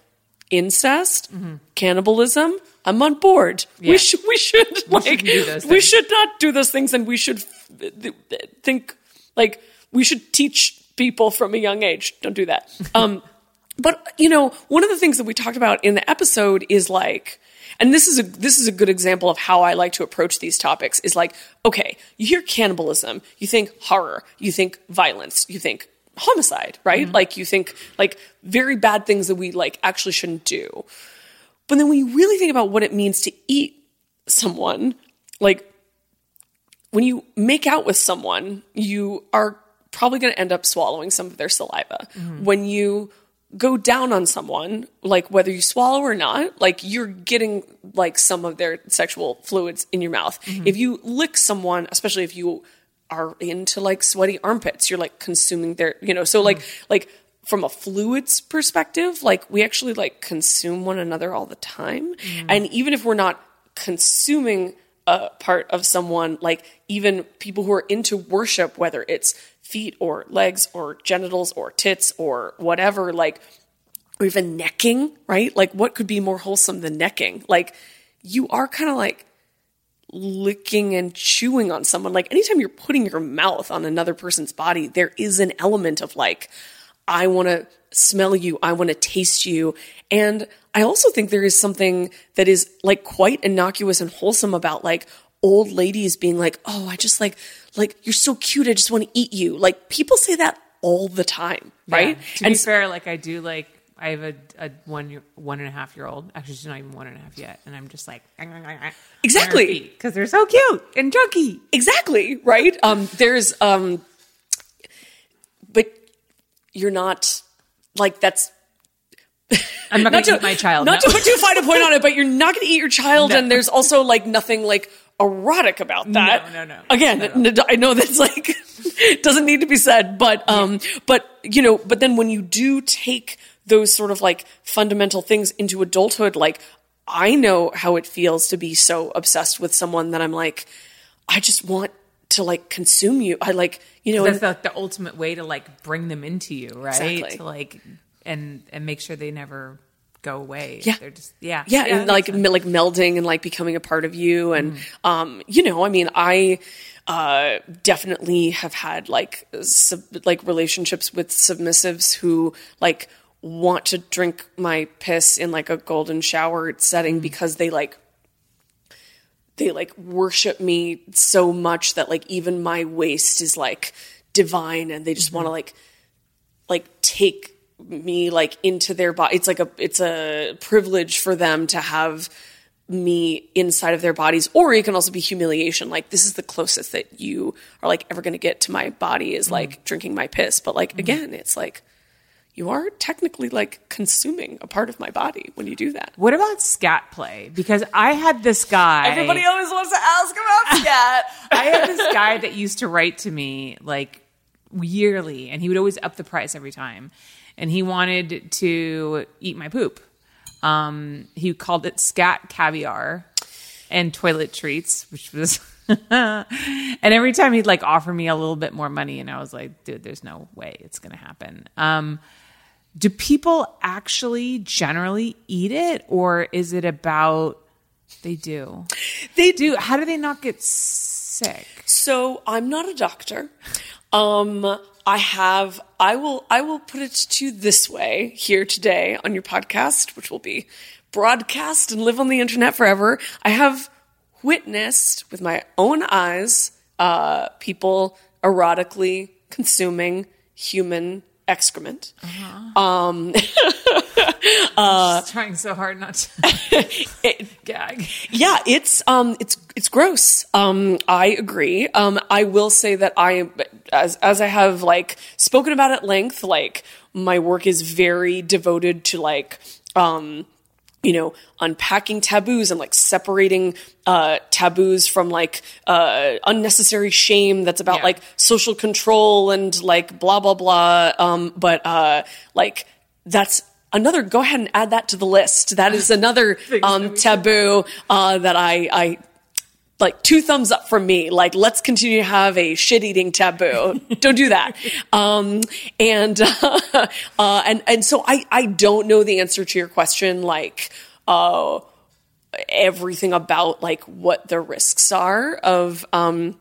incest, cannibalism, I'm on board. Yeah. We should we should like do those we should not do those things and we should f- th- think like we should teach people from a young age. Don't do that. Um but you know, one of the things that we talked about in the episode is like and this is a this is a good example of how I like to approach these topics is like, okay, you hear cannibalism, you think horror, you think violence, you think homicide, right? Mm-hmm. Like you think like very bad things that we like actually shouldn't do. But then when you really think about what it means to eat someone, like when you make out with someone, you are probably going to end up swallowing some of their saliva. Mm-hmm. When you go down on someone, like whether you swallow or not, like you're getting like some of their sexual fluids in your mouth. Mm-hmm. If you lick someone, especially if you are into like sweaty armpits, you're like consuming their, you know, so like mm-hmm. like from a fluids perspective, like we actually like consume one another all the time. Mm-hmm. And even if we're not consuming a part of someone, like even people who are into worship, whether it's feet or legs or genitals or tits or whatever, like, or even necking, right? Like, what could be more wholesome than necking? Like, you are kind of like licking and chewing on someone. Like, anytime you're putting your mouth on another person's body, there is an element of like, I want to smell you. I want to taste you. And I also think there is something that is like quite innocuous and wholesome about like old ladies being like, "Oh, I just like like you're so cute. I just want to eat you." Like people say that all the time, right? Yeah. To and be fair, like I do like I have a, a one year, one and a half year old. Actually, she's not even one and a half yet, and I'm just like Exactly. because they're so cute and chunky. exactly right um there's um but you're not like that's I'm not, not gonna to eat my child. not no. to put too fine a point on it but you're not going to eat your child No. and there's also like nothing like erotic about that No, no, no. again Not at n- i know that's like doesn't need to be said but um but you know but then when you do take those sort of like fundamental things into adulthood like i know how it feels to be so obsessed with someone that i'm like i just want to like consume you i like you know That's the, the ultimate way to like bring them into you, right? Exactly. To like and and make sure they never go away. Yeah. they're just yeah, yeah, and like me- like melding and like becoming a part of you and um you know i mean i uh, definitely have had like sub- like relationships with submissives who like want to drink my piss in like a golden shower setting because they like they like worship me so much that like even my waste is like divine and they just want to like like take me like into their body it's like a it's a privilege for them to have me inside of their bodies or it can also be humiliation like this is the closest that you are like ever going to get to my body is mm-hmm. like drinking my piss but like mm-hmm. again it's like you are technically like consuming a part of my body when you do that What about scat play? Because I had this guy. everybody always wants to ask about scat I had this guy that used to write to me like yearly, and he would always up the price every time. And he wanted to eat my poop. Um, he called it scat caviar and toilet treats, which was. and every time he'd like offer me a little bit more money, and I was like, dude, there's no way it's gonna happen. Um, do people actually generally eat it, or is it about they do? they Do how do they not get sick? So I'm not a doctor. Um, I have. I will. I will put it to you this way here today on your podcast, which will be broadcast and live on the internet forever. I have witnessed with my own eyes uh, people erotically consuming human excrement. trying so hard not to gag. yeah it's um it's it's gross um i agree um i will say that i as as i have like spoken about at length like my work is very devoted to like um you know unpacking taboos and like separating uh taboos from like uh unnecessary shame that's about Yeah. like social control and like blah blah blah. Um but uh like that's another go ahead and add that to the list. That is another um taboo uh that i i like two thumbs up from me. Like, let's continue to have a shit eating taboo. don't do that. Um, and, uh, uh, and, and so I, I don't know the answer to your question. Like, uh, everything about like what the risks are of, um,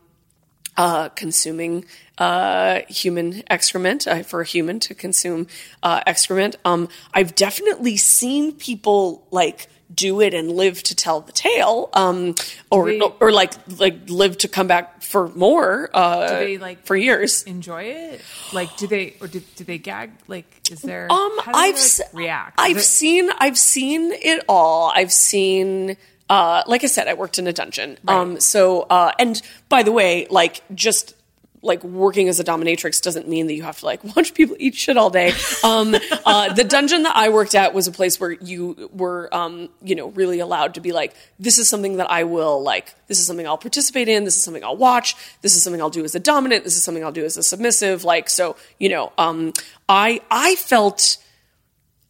uh, consuming uh, human excrement uh, for a human to consume uh, excrement. Um, I've definitely seen people like do it and live to tell the tale, um, or or like like live to come back for more uh, Do they like for years. enjoy it? Like, do they or do, do they gag? Like, is there? Um, how do they, I've like, react. I've it- seen I've seen it all. I've seen uh like I said, I worked in a dungeon. Um so uh and by the way, like just like working as a dominatrix doesn't mean that you have to like watch people eat shit all day. Um, uh, the dungeon that I worked at was a place where you were, um, you know, really allowed to be like, this is something that I will like, this is something I'll participate in, this is something I'll watch, this is something I'll do as a dominant, this is something I'll do as a submissive. Like, so, you know, um, I, I felt,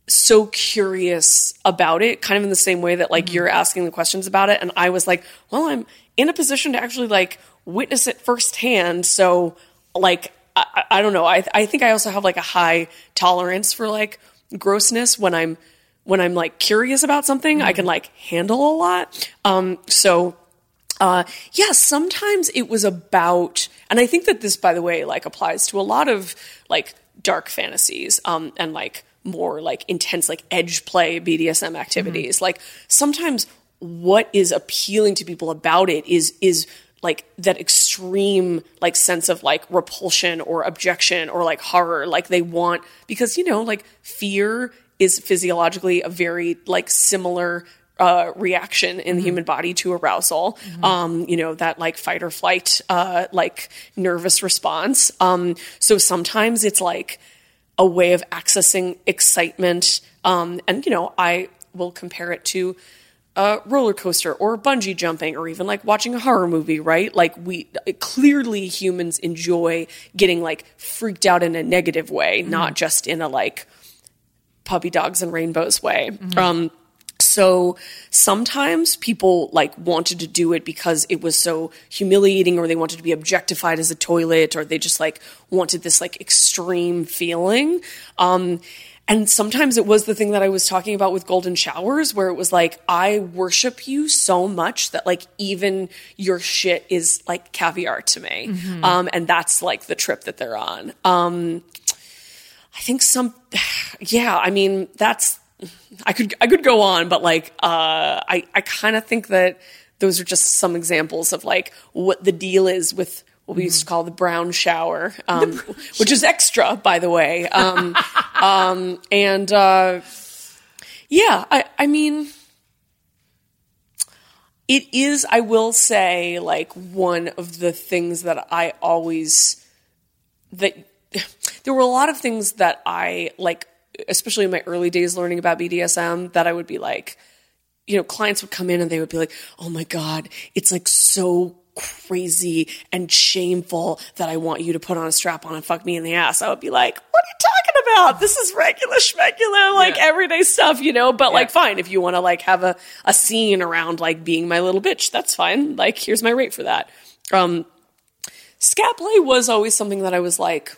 so curious about it, kind of in the same way that like you're asking the questions about it. And I was like, well, I'm in a position to actually like witness it firsthand. So like, I, I don't know. I, I think I also have like a high tolerance for like grossness when I'm, when I'm like curious about something, I can like handle a lot. Um, so uh, yeah, sometimes it was about, and I think that this, by the way, like applies to a lot of like dark fantasies, um, and like more like intense, like edge play BDSM activities. Like sometimes what is appealing to people about it is, is like that extreme like sense of like repulsion or objection or like horror. Like they want, because you know, like fear is physiologically a very like similar uh, reaction in the human body to arousal. Um, you know, that like fight or flight, uh, like nervous response. Um, so sometimes it's like a way of accessing excitement. Um, and, you know, I will compare it to a roller coaster or bungee jumping or even like watching a horror movie, right? Like we clearly humans enjoy getting like freaked out in a negative way, not just in a like puppy dogs and rainbows way. Um, so sometimes people like wanted to do it because it was so humiliating or they wanted to be objectified as a toilet or they just like wanted this like extreme feeling. Um, and sometimes it was the thing that I was talking about with golden showers, where it was like, I worship you so much that like even your shit is like caviar to me. Um, and that's like the trip that they're on. Um, I think some, yeah, I mean, that's, I could, I could go on, but like, uh, I, I kind of think that those are just some examples of like what the deal is with what we used to call the brown shower, um, which is extra, by the way. Um, um, and, uh, yeah, I, I mean, it is, I will say, like one of the things that I always, that there were a lot of things that I like, especially in my early days learning about BDSM, that I would be like, you know, clients would come in and they would be like, oh my God, it's like so crazy and shameful that I want you to put on a strap on and fuck me in the ass. I would be like, what are you talking about? This is regular schmegular, like Yeah. everyday stuff, you know? But like, fine, if you want to like have a, a scene around like being my little bitch, that's fine. Like, here's my rate for that. Um, scat play was always something that I was like,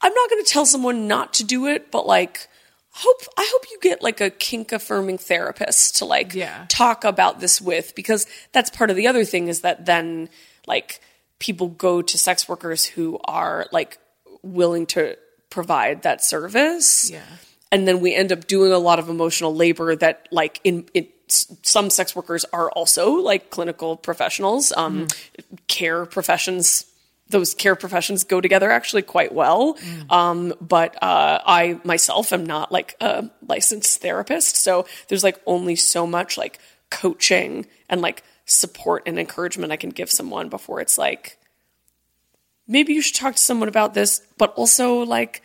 I'm not going to tell someone not to do it, but like, hope I hope you get like a kink affirming therapist to like Yeah. talk about this with because that's part of the other thing is that then like people go to sex workers who are like willing to provide that service. Yeah. And then we end up doing a lot of emotional labor that like in it some sex workers are also like clinical professionals um care professions those care professions go together actually quite well. Um, but uh, I myself am not like a licensed therapist, so there's like only so much like coaching and like support and encouragement I can give someone before it's like maybe you should talk to someone about this, but also like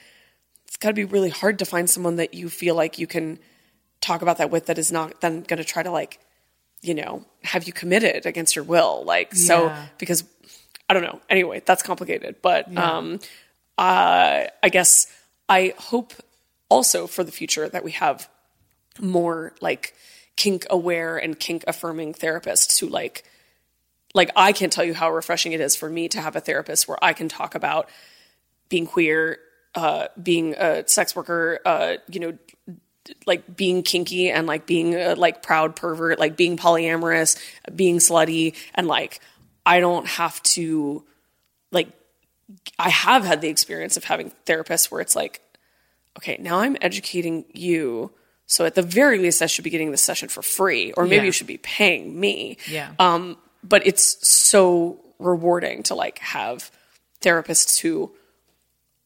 it's got to be really hard to find someone that you feel like you can talk about that with that is not then going to try to like you know have you committed against your will. Like so because I don't know. Anyway, that's complicated, but um, uh, I guess I hope also for the future that we have more like kink aware and kink affirming therapists who like like I can't tell you how refreshing it is for me to have a therapist where I can talk about being queer, uh, being a sex worker, uh, you know, like being kinky and like being a like proud pervert, like being polyamorous, being slutty, and like I don't have to like I have had the experience of having therapists where it's like, okay, now I'm educating you. So at the very least, I should be getting this session for free, or maybe Yeah. you should be paying me. Yeah. Um, but it's so rewarding to like have therapists who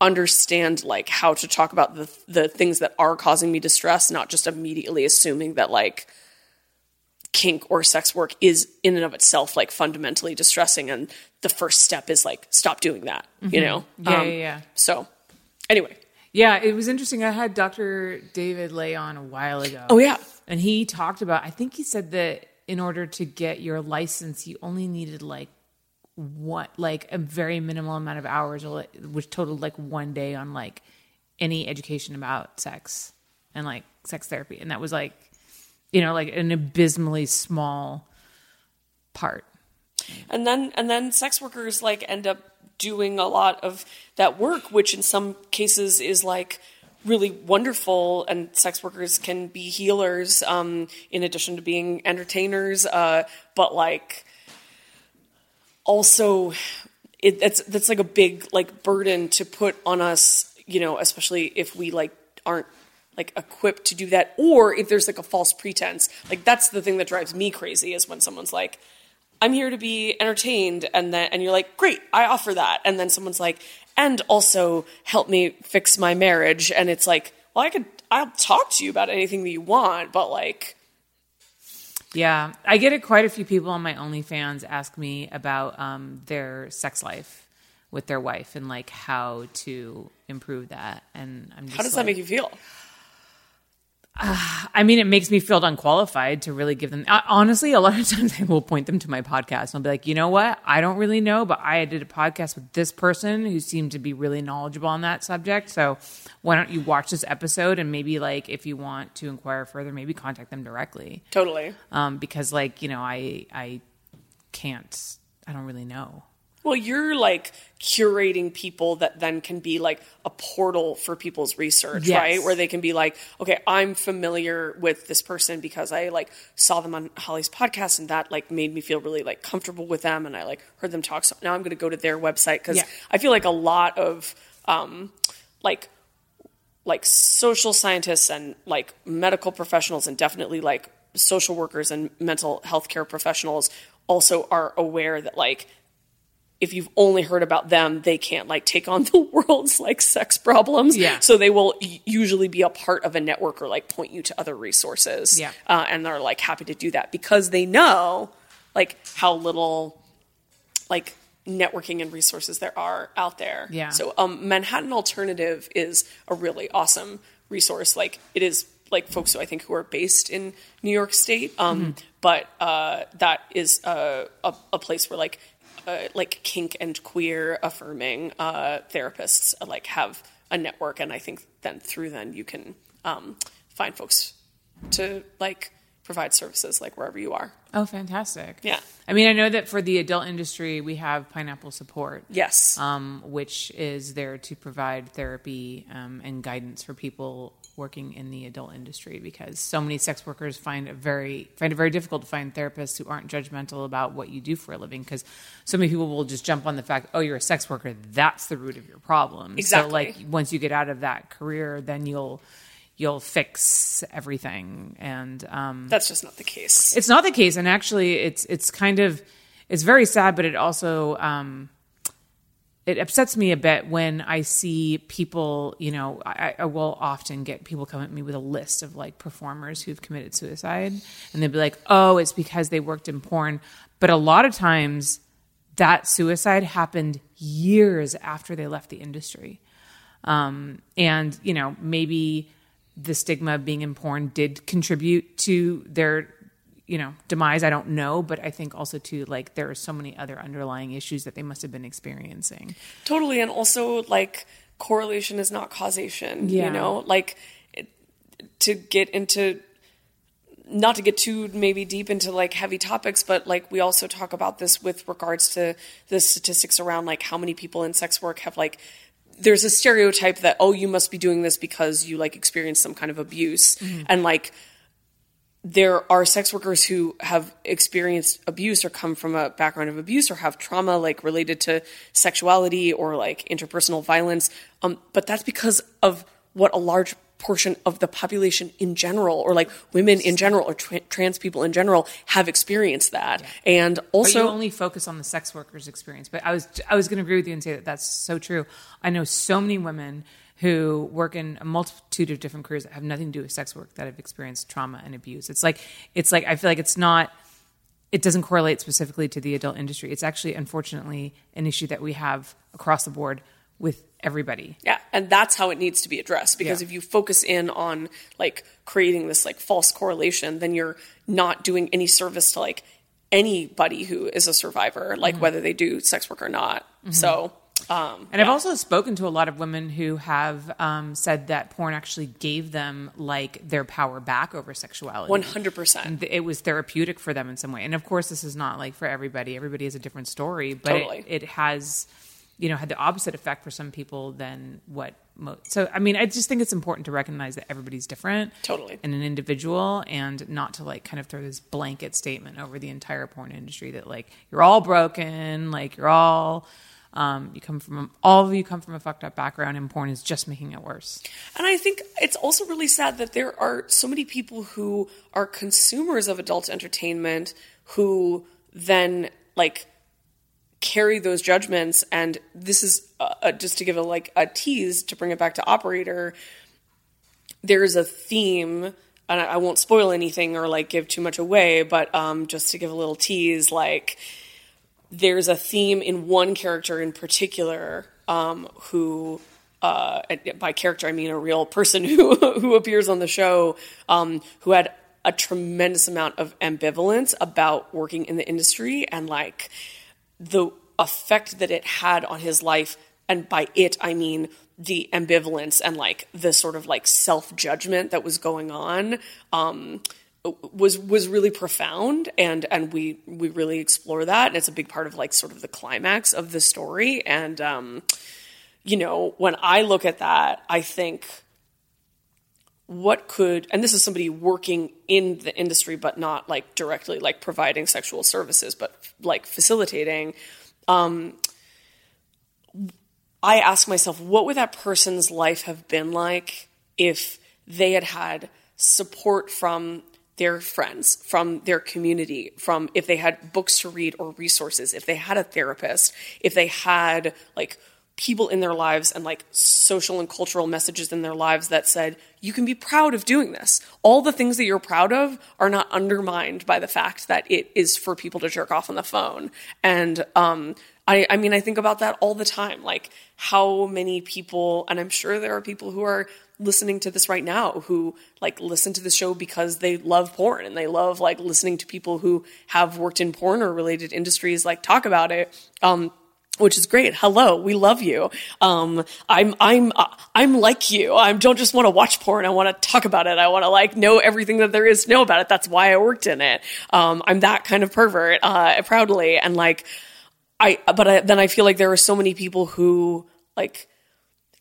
understand like how to talk about the the things that are causing me distress, not just immediately assuming that like kink or sex work is in and of itself like fundamentally distressing and the first step is like stop doing that, you know. Mm-hmm. Yeah, yeah, yeah. So anyway, Yeah, it was interesting. I had Dr. David Ley on a while ago. oh yeah. And he talked about, I think he said that in order to get your license, you only needed like what, like a very minimal amount of hours, which totaled like one day on like any education about sex and like sex therapy. And that was like, you know, like an abysmally small part. and then and then sex workers like end up doing a lot of that work which in some cases is like really wonderful and sex workers can be healers um, in addition to being entertainers uh, but like also it, that's that's like a big like burden to put on us you know especially if we like aren't like equipped to do that or if there's like a false pretense like that's the thing that drives me crazy is when someone's like i'm here to be entertained and then and you're like great i offer that and then someone's like and also help me fix my marriage and it's like well i could i'll talk to you about anything that you want but like Yeah, I get it. Quite a few people on my OnlyFans ask me about um, their sex life with their wife and like how to improve that. And I'm just how does like, that make you feel I mean, it makes me feel unqualified to really give them. Honestly, a lot of times I will point them to my podcast and I'll be like, you know what? I don't really know, but I did a podcast with this person who seemed to be really knowledgeable on that subject. So why don't you watch this episode and maybe like if you want to inquire further, maybe contact them directly. totally Um, because like you know, I I can't. I don't really know. Well, you're like curating people that then can be like a portal for people's research, Yes. right? Where they can be like, okay, I'm familiar with this person because I like saw them on Holly's podcast and that like made me feel really like comfortable with them and I like heard them talk. So now I'm going to go to their website because Yeah. I feel like a lot of um, like like social scientists and like medical professionals and definitely like social workers and mental health care professionals also are aware that like if you've only heard about them they can't like take on the world's like sex problems Yeah. so they will usually be a part of a network or like point you to other resources Yeah. uh, and they're like happy to do that because they know like how little like networking and resources there are out there. Yeah. So um, Manhattan Alternative is a really awesome resource. Like it is like folks who I think who are based in New York State, um, Mm-hmm. but uh, that is uh, a, a place where like uh, like kink and queer affirming uh, therapists uh, like have a network, and I think then through then you can um, find folks to like provide services like wherever you are. Oh, fantastic. Yeah. I mean, I know that for the adult industry, we have Pineapple Support. Yes. um, which is there to provide therapy um, and guidance for people working in the adult industry because so many sex workers find it very find it very difficult to find therapists who aren't judgmental about what you do for a living because so many people will just jump on the fact oh you're a sex worker that's the root of your problem Exactly. so like once you get out of that career then you'll you'll fix everything and um, That's just not the case. it's not the case, and actually, it's it's kind of it's very sad, but it also um, it upsets me a bit when I see people. You know, I, I will often get people come at me with a list of like performers who've committed suicide, and they'd be like, "Oh, it's because they worked in porn," but a lot of times that suicide happened years after they left the industry um, and you know maybe the stigma of being in porn did contribute to their you know demise i don't know but i think also too like there are so many other underlying issues that they must have been experiencing Totally, and also like correlation is not causation. Yeah. You know, like to get into not to get too maybe deep into like heavy topics, but like we also talk about this with regards to the statistics around like how many people in sex work have like there's a stereotype that oh you must be doing this because you like experienced some kind of abuse mm-hmm. and like there are sex workers who have experienced abuse or come from a background of abuse or have trauma like related to sexuality or like interpersonal violence. Um, but that's because of what a large portion of the population in general or like women in general or tra- trans people in general have experienced that. And but also you only focus on the sex workers experience. But i was i was going to agree with you and say that that's so true. I know so many women who work in a multitude of different careers that have nothing to do with sex work that have experienced trauma and abuse it's like it's like i feel like it's not it doesn't correlate specifically to the adult industry it's actually unfortunately an issue that we have across the board with everybody Yeah, and that's how it needs to be addressed because Yeah. if you focus in on like creating this like false correlation, then you're not doing any service to like anybody who is a survivor, Mm-hmm. like whether they do sex work or not. So, um, And I've also spoken to a lot of women who have um, said that porn actually gave them like their power back over sexuality. 100%. It was therapeutic for them in some way. And of course, this is not like for everybody. Everybody has a different story, but Totally. it, it has, you know, had the opposite effect for some people than what. Mo- so, I mean, I just think it's important to recognize that everybody's different, Totally. and an individual, and not to like kind of throw this blanket statement over the entire porn industry that like you're all broken, like you're all. Um, you come from all of you come from a fucked up background, and porn is just making it worse. And I think it's also really sad that there are so many people who are consumers of adult entertainment who then like carry those judgments and this is uh, uh, just to give a like a tease to bring it back to operator there's a theme and I, I won't spoil anything or like give too much away but um, just to give a little tease like there's a theme in one character in particular um, who uh, by character I mean a real person who who appears on the show um, who had a tremendous amount of ambivalence about working in the industry and like the effect that it had on his life. And by it I mean the ambivalence and like the sort of like self judgment that was going on. Um, was was really profound and and we we really explore that and it's a big part of like sort of the climax of the story. And um you know when i look at that i think what could and this is somebody working in the industry but not like directly like providing sexual services but like facilitating um i ask myself what would that person's life have been like if they had had support from their friends, from their community, from if they had books to read or resources, if they had a therapist, if they had like people in their lives and like social and cultural messages in their lives that said, you can be proud of doing this. All the things that you're proud of are not undermined by the fact that it is for people to jerk off on the phone. And, um, I, I mean, I think about that all the time. Like, how many people, and I'm sure there are people who are listening to this right now who like listen to the show because they love porn and they love like listening to people who have worked in porn or related industries like talk about it. Um, which is great. Hello, we love you. Um, I'm, I'm, I'm like you. I don't just want to watch porn. I want to talk about it. I want to like know everything that there is to know about it. That's why I worked in it. Um, I'm that kind of pervert, uh, proudly. And like, I, but I, then I feel like there are so many people who like,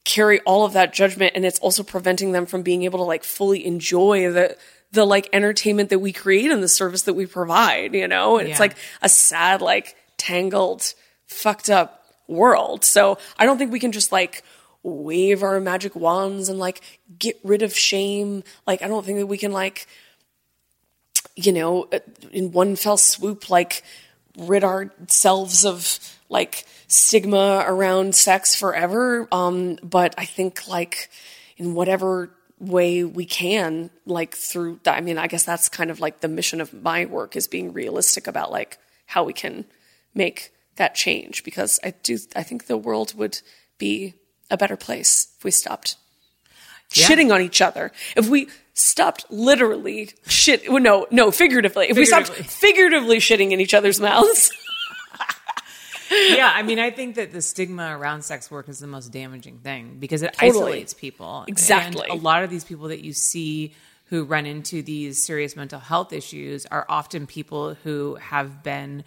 carry all of that judgment and it's also preventing them from being able to like fully enjoy the the like entertainment that we create and the service that we provide, you know? And yeah. it's like a sad, like tangled, fucked up world. So I don't think we can just like wave our magic wands and like get rid of shame. Like I don't think that we can like you know, in one fell swoop like rid ourselves of like stigma around sex forever. Um, but I think like in whatever way we can, like through I mean, I guess that's kind of like the mission of my work is being realistic about like how we can make that change because I do, I think the world would be a better place if we stopped yeah. shitting on each other. If we stopped literally shit, well, no, no, figuratively. If figuratively. we stopped figuratively shitting in each other's mouths. yeah, I mean, I think that the stigma around sex work is the most damaging thing because it totally. isolates people. Exactly. And a lot of these people that you see who run into these serious mental health issues are often people who have been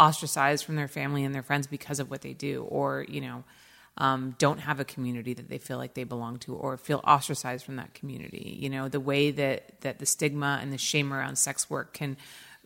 ostracized from their family and their friends because of what they do, or, you know, um, don't have a community that they feel like they belong to or feel ostracized from that community. You know, the way that, that the stigma and the shame around sex work can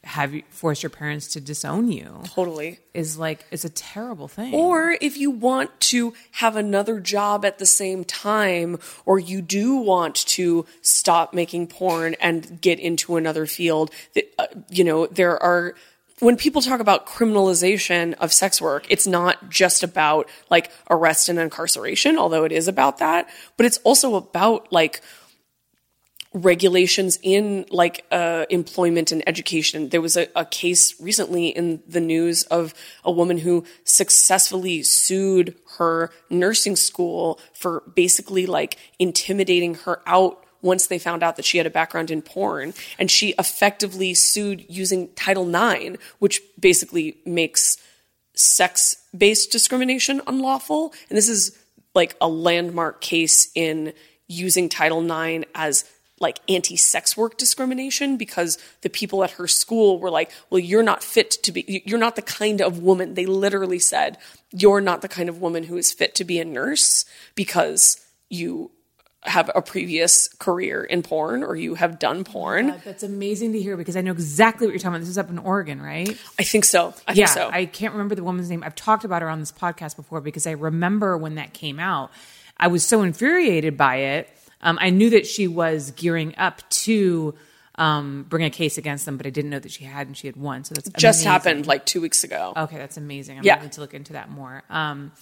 have you force your parents to disown you totally is like it's a terrible thing or if you want to have another job at the same time or you do want to stop making porn and get into another field that, uh, you know there are when people talk about criminalization of sex work, it's not just about like arrest and incarceration, although it is about that, but it's also about like regulations in like uh, employment and education. There was a, a, case recently in the news of a woman who successfully sued her nursing school for basically like intimidating her out once they found out that she had a background in porn. And she effectively sued using Title IX, which basically makes sex based discrimination unlawful. And this is like a landmark case in using Title IX as like anti sex work discrimination because the people at her school were like, well, you're not fit to be, you're not the kind of woman. They literally said, you're not the kind of woman who is fit to be a nurse because you have a previous career in porn or you have done porn. God, that's amazing to hear because I know exactly what you're talking about. This is up in Oregon, right? I think so. I yeah, think so. I can't remember the woman's name. I've talked about her on this podcast before because I remember when that came out. I was so infuriated by it um, I knew that she was gearing up to um, bring a case against them, but I didn't know that she had and she had won. So that's just amazing. happened like two weeks ago. Okay, that's amazing. I'm yeah. going to look into that more. Um,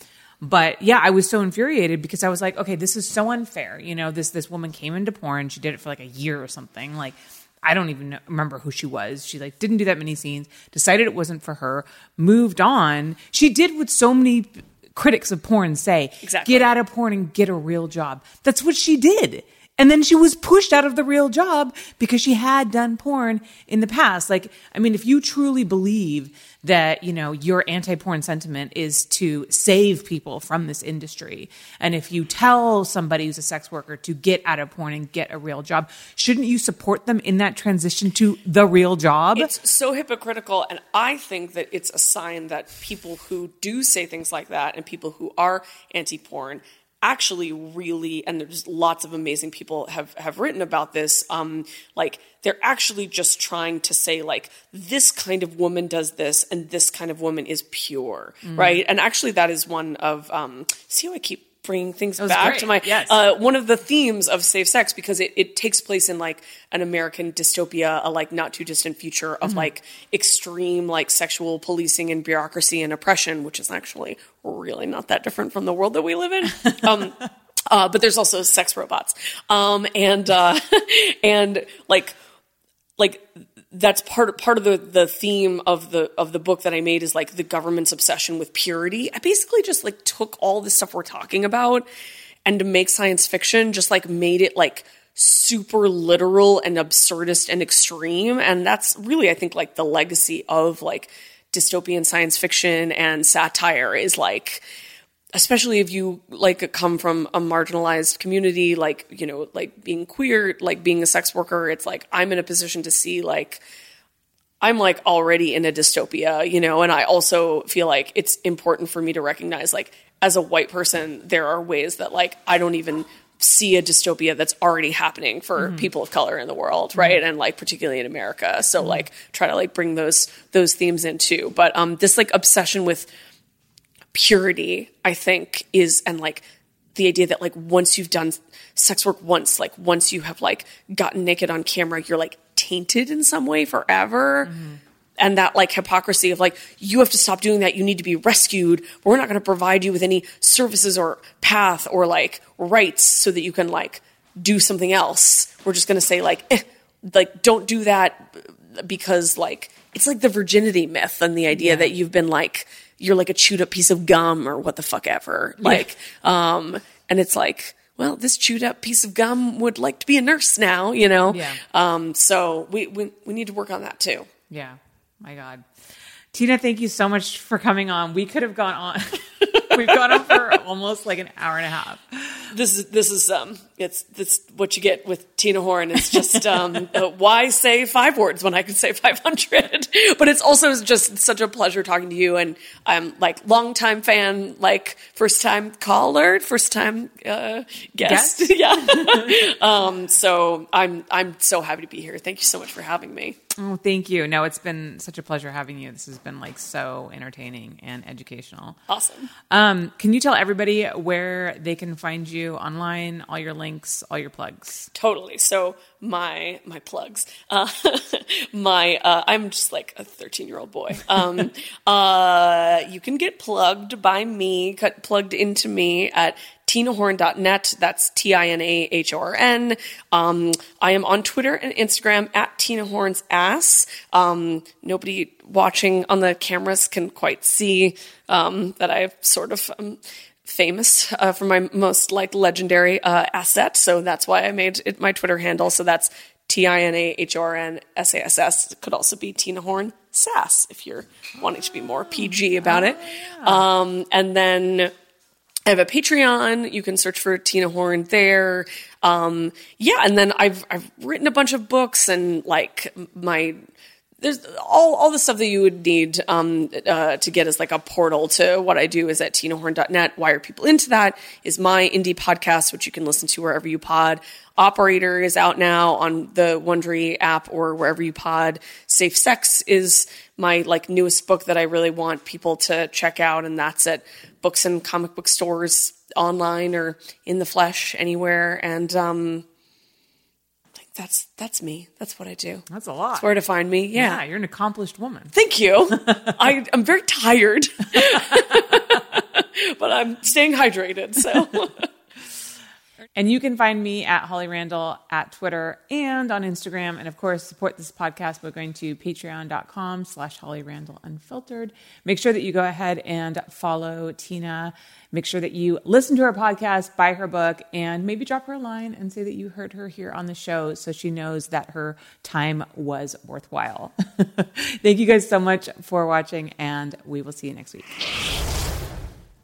but yeah, I was so infuriated because I was like, okay, this is so unfair. You know, this this woman came into porn. She did it for like a year or something. Like, I don't even know, remember who she was. She like didn't do that many scenes. Decided it wasn't for her. Moved on. She did what so many critics of porn say exactly. get out of porn and get a real job. That's what she did. And then she was pushed out of the real job because she had done porn in the past. Like, I mean, if you truly believe that, you know, your anti porn sentiment is to save people from this industry, and if you tell somebody who's a sex worker to get out of porn and get a real job, shouldn't you support them in that transition to the real job? It's so hypocritical, and I think that it's a sign that people who do say things like that and people who are anti porn actually really and there's lots of amazing people have have written about this um like they're actually just trying to say like this kind of woman does this and this kind of woman is pure right? And actually that is one of um see how i keep bringing things back great. to my Yes. uh, one of the themes of safe sex because it, it takes place in like an American dystopia, a like not too distant future of like extreme like sexual policing and bureaucracy and oppression, which is actually really not that different from the world that we live in. Um, uh, but there's also sex robots, um, and uh, and like like that's part part of the the theme of the of the book that I made is like the government's obsession with purity. I basically just like took all the stuff we're talking about and to make science fiction just like made it like super literal and absurdist and extreme and that's really I think like the legacy of like dystopian science fiction and satire is like especially if you like come from a marginalized community like you know like being queer like being a sex worker it's like i'm in a position to see like i'm like already in a dystopia you know and i also feel like it's important for me to recognize like as a white person there are ways that like i don't even see a dystopia that's already happening for mm-hmm. people of color in the world right? Mm-hmm. And like particularly in america. So mm-hmm. like try to like bring those those themes in too. But um this like obsession with purity i think is and like the idea that like once you've done sex work once like once you have like gotten naked on camera you're like tainted in some way forever. And that like hypocrisy of like you have to stop doing that. You need to be rescued. We're not going to provide you with any services or path or like rights so that you can like do something else. We're just going to say like eh, like don't do that because like it's like the virginity myth and the idea that you've been like you're like a chewed up piece of gum or what the fuck ever like um and it's like well this chewed up piece of gum would like to be a nurse now you know Yeah. um so we we, we need to work on that too Yeah. My God. Tina, thank you so much for coming on. We could have gone on. We've gone on for almost like an hour and a half. this is this is um it's this what you get with Tina Horn. It's just um uh, why say five words when I could say five hundred? But it's also just such a pleasure talking to you, and I'm like longtime fan, like first time caller, first time uh, guest, Guest? yeah. um, so I'm I'm so happy to be here. Thank you so much for having me. Oh, thank you. No, it's been such a pleasure having you. This has been like so entertaining and educational. Awesome. Um, can you tell everybody where they can find you online, all your links, all your plugs? Totally. So my my plugs. Uh, my uh, I'm just like a 13 year old boy. Um, uh, you can get plugged by me, cut plugged into me at tinahorn.net. That's T I N A H O R N. Um, I am on Twitter and Instagram at Tina Horn's ass. Um, nobody watching on the cameras can quite see um, that I have sort of. Famous uh, for my most like legendary uh, asset. So that's why I made it my Twitter handle. So that's T I N A H O R N S A S S. It could also be Tina Horn Sass if you're wanting to be more PG about it. Um, and then I have a Patreon. You can search for Tina Horn there. Um, yeah, and then I've I've written a bunch of books and like my there's all all the stuff that you would need um, uh, to get as like a portal to what I do is at tinahorn.net. Why Are People Into That is my indie podcast, which you can listen to wherever you pod. Operator is out now on the Wondery app or wherever you pod. Safe Sex is my like newest book that I really want people to check out, and that's at books and comic book stores online or in the flesh anywhere. And um, that's that's me. That's what I do. That's a lot. That's where to find me. Yeah. yeah, you're an accomplished woman. Thank you. I, I'm very tired, but I'm staying hydrated. So. And you can find me at Holly Randall at Twitter and on Instagram. And of course, support this podcast by going to patreon.com slash Holly Randall Unfiltered. Make sure that you go ahead and follow Tina. Make sure that you listen to her podcast, buy her book, and maybe drop her a line and say that you heard her here on the show so she knows that her time was worthwhile. Thank you guys so much for watching, and we will see you next week.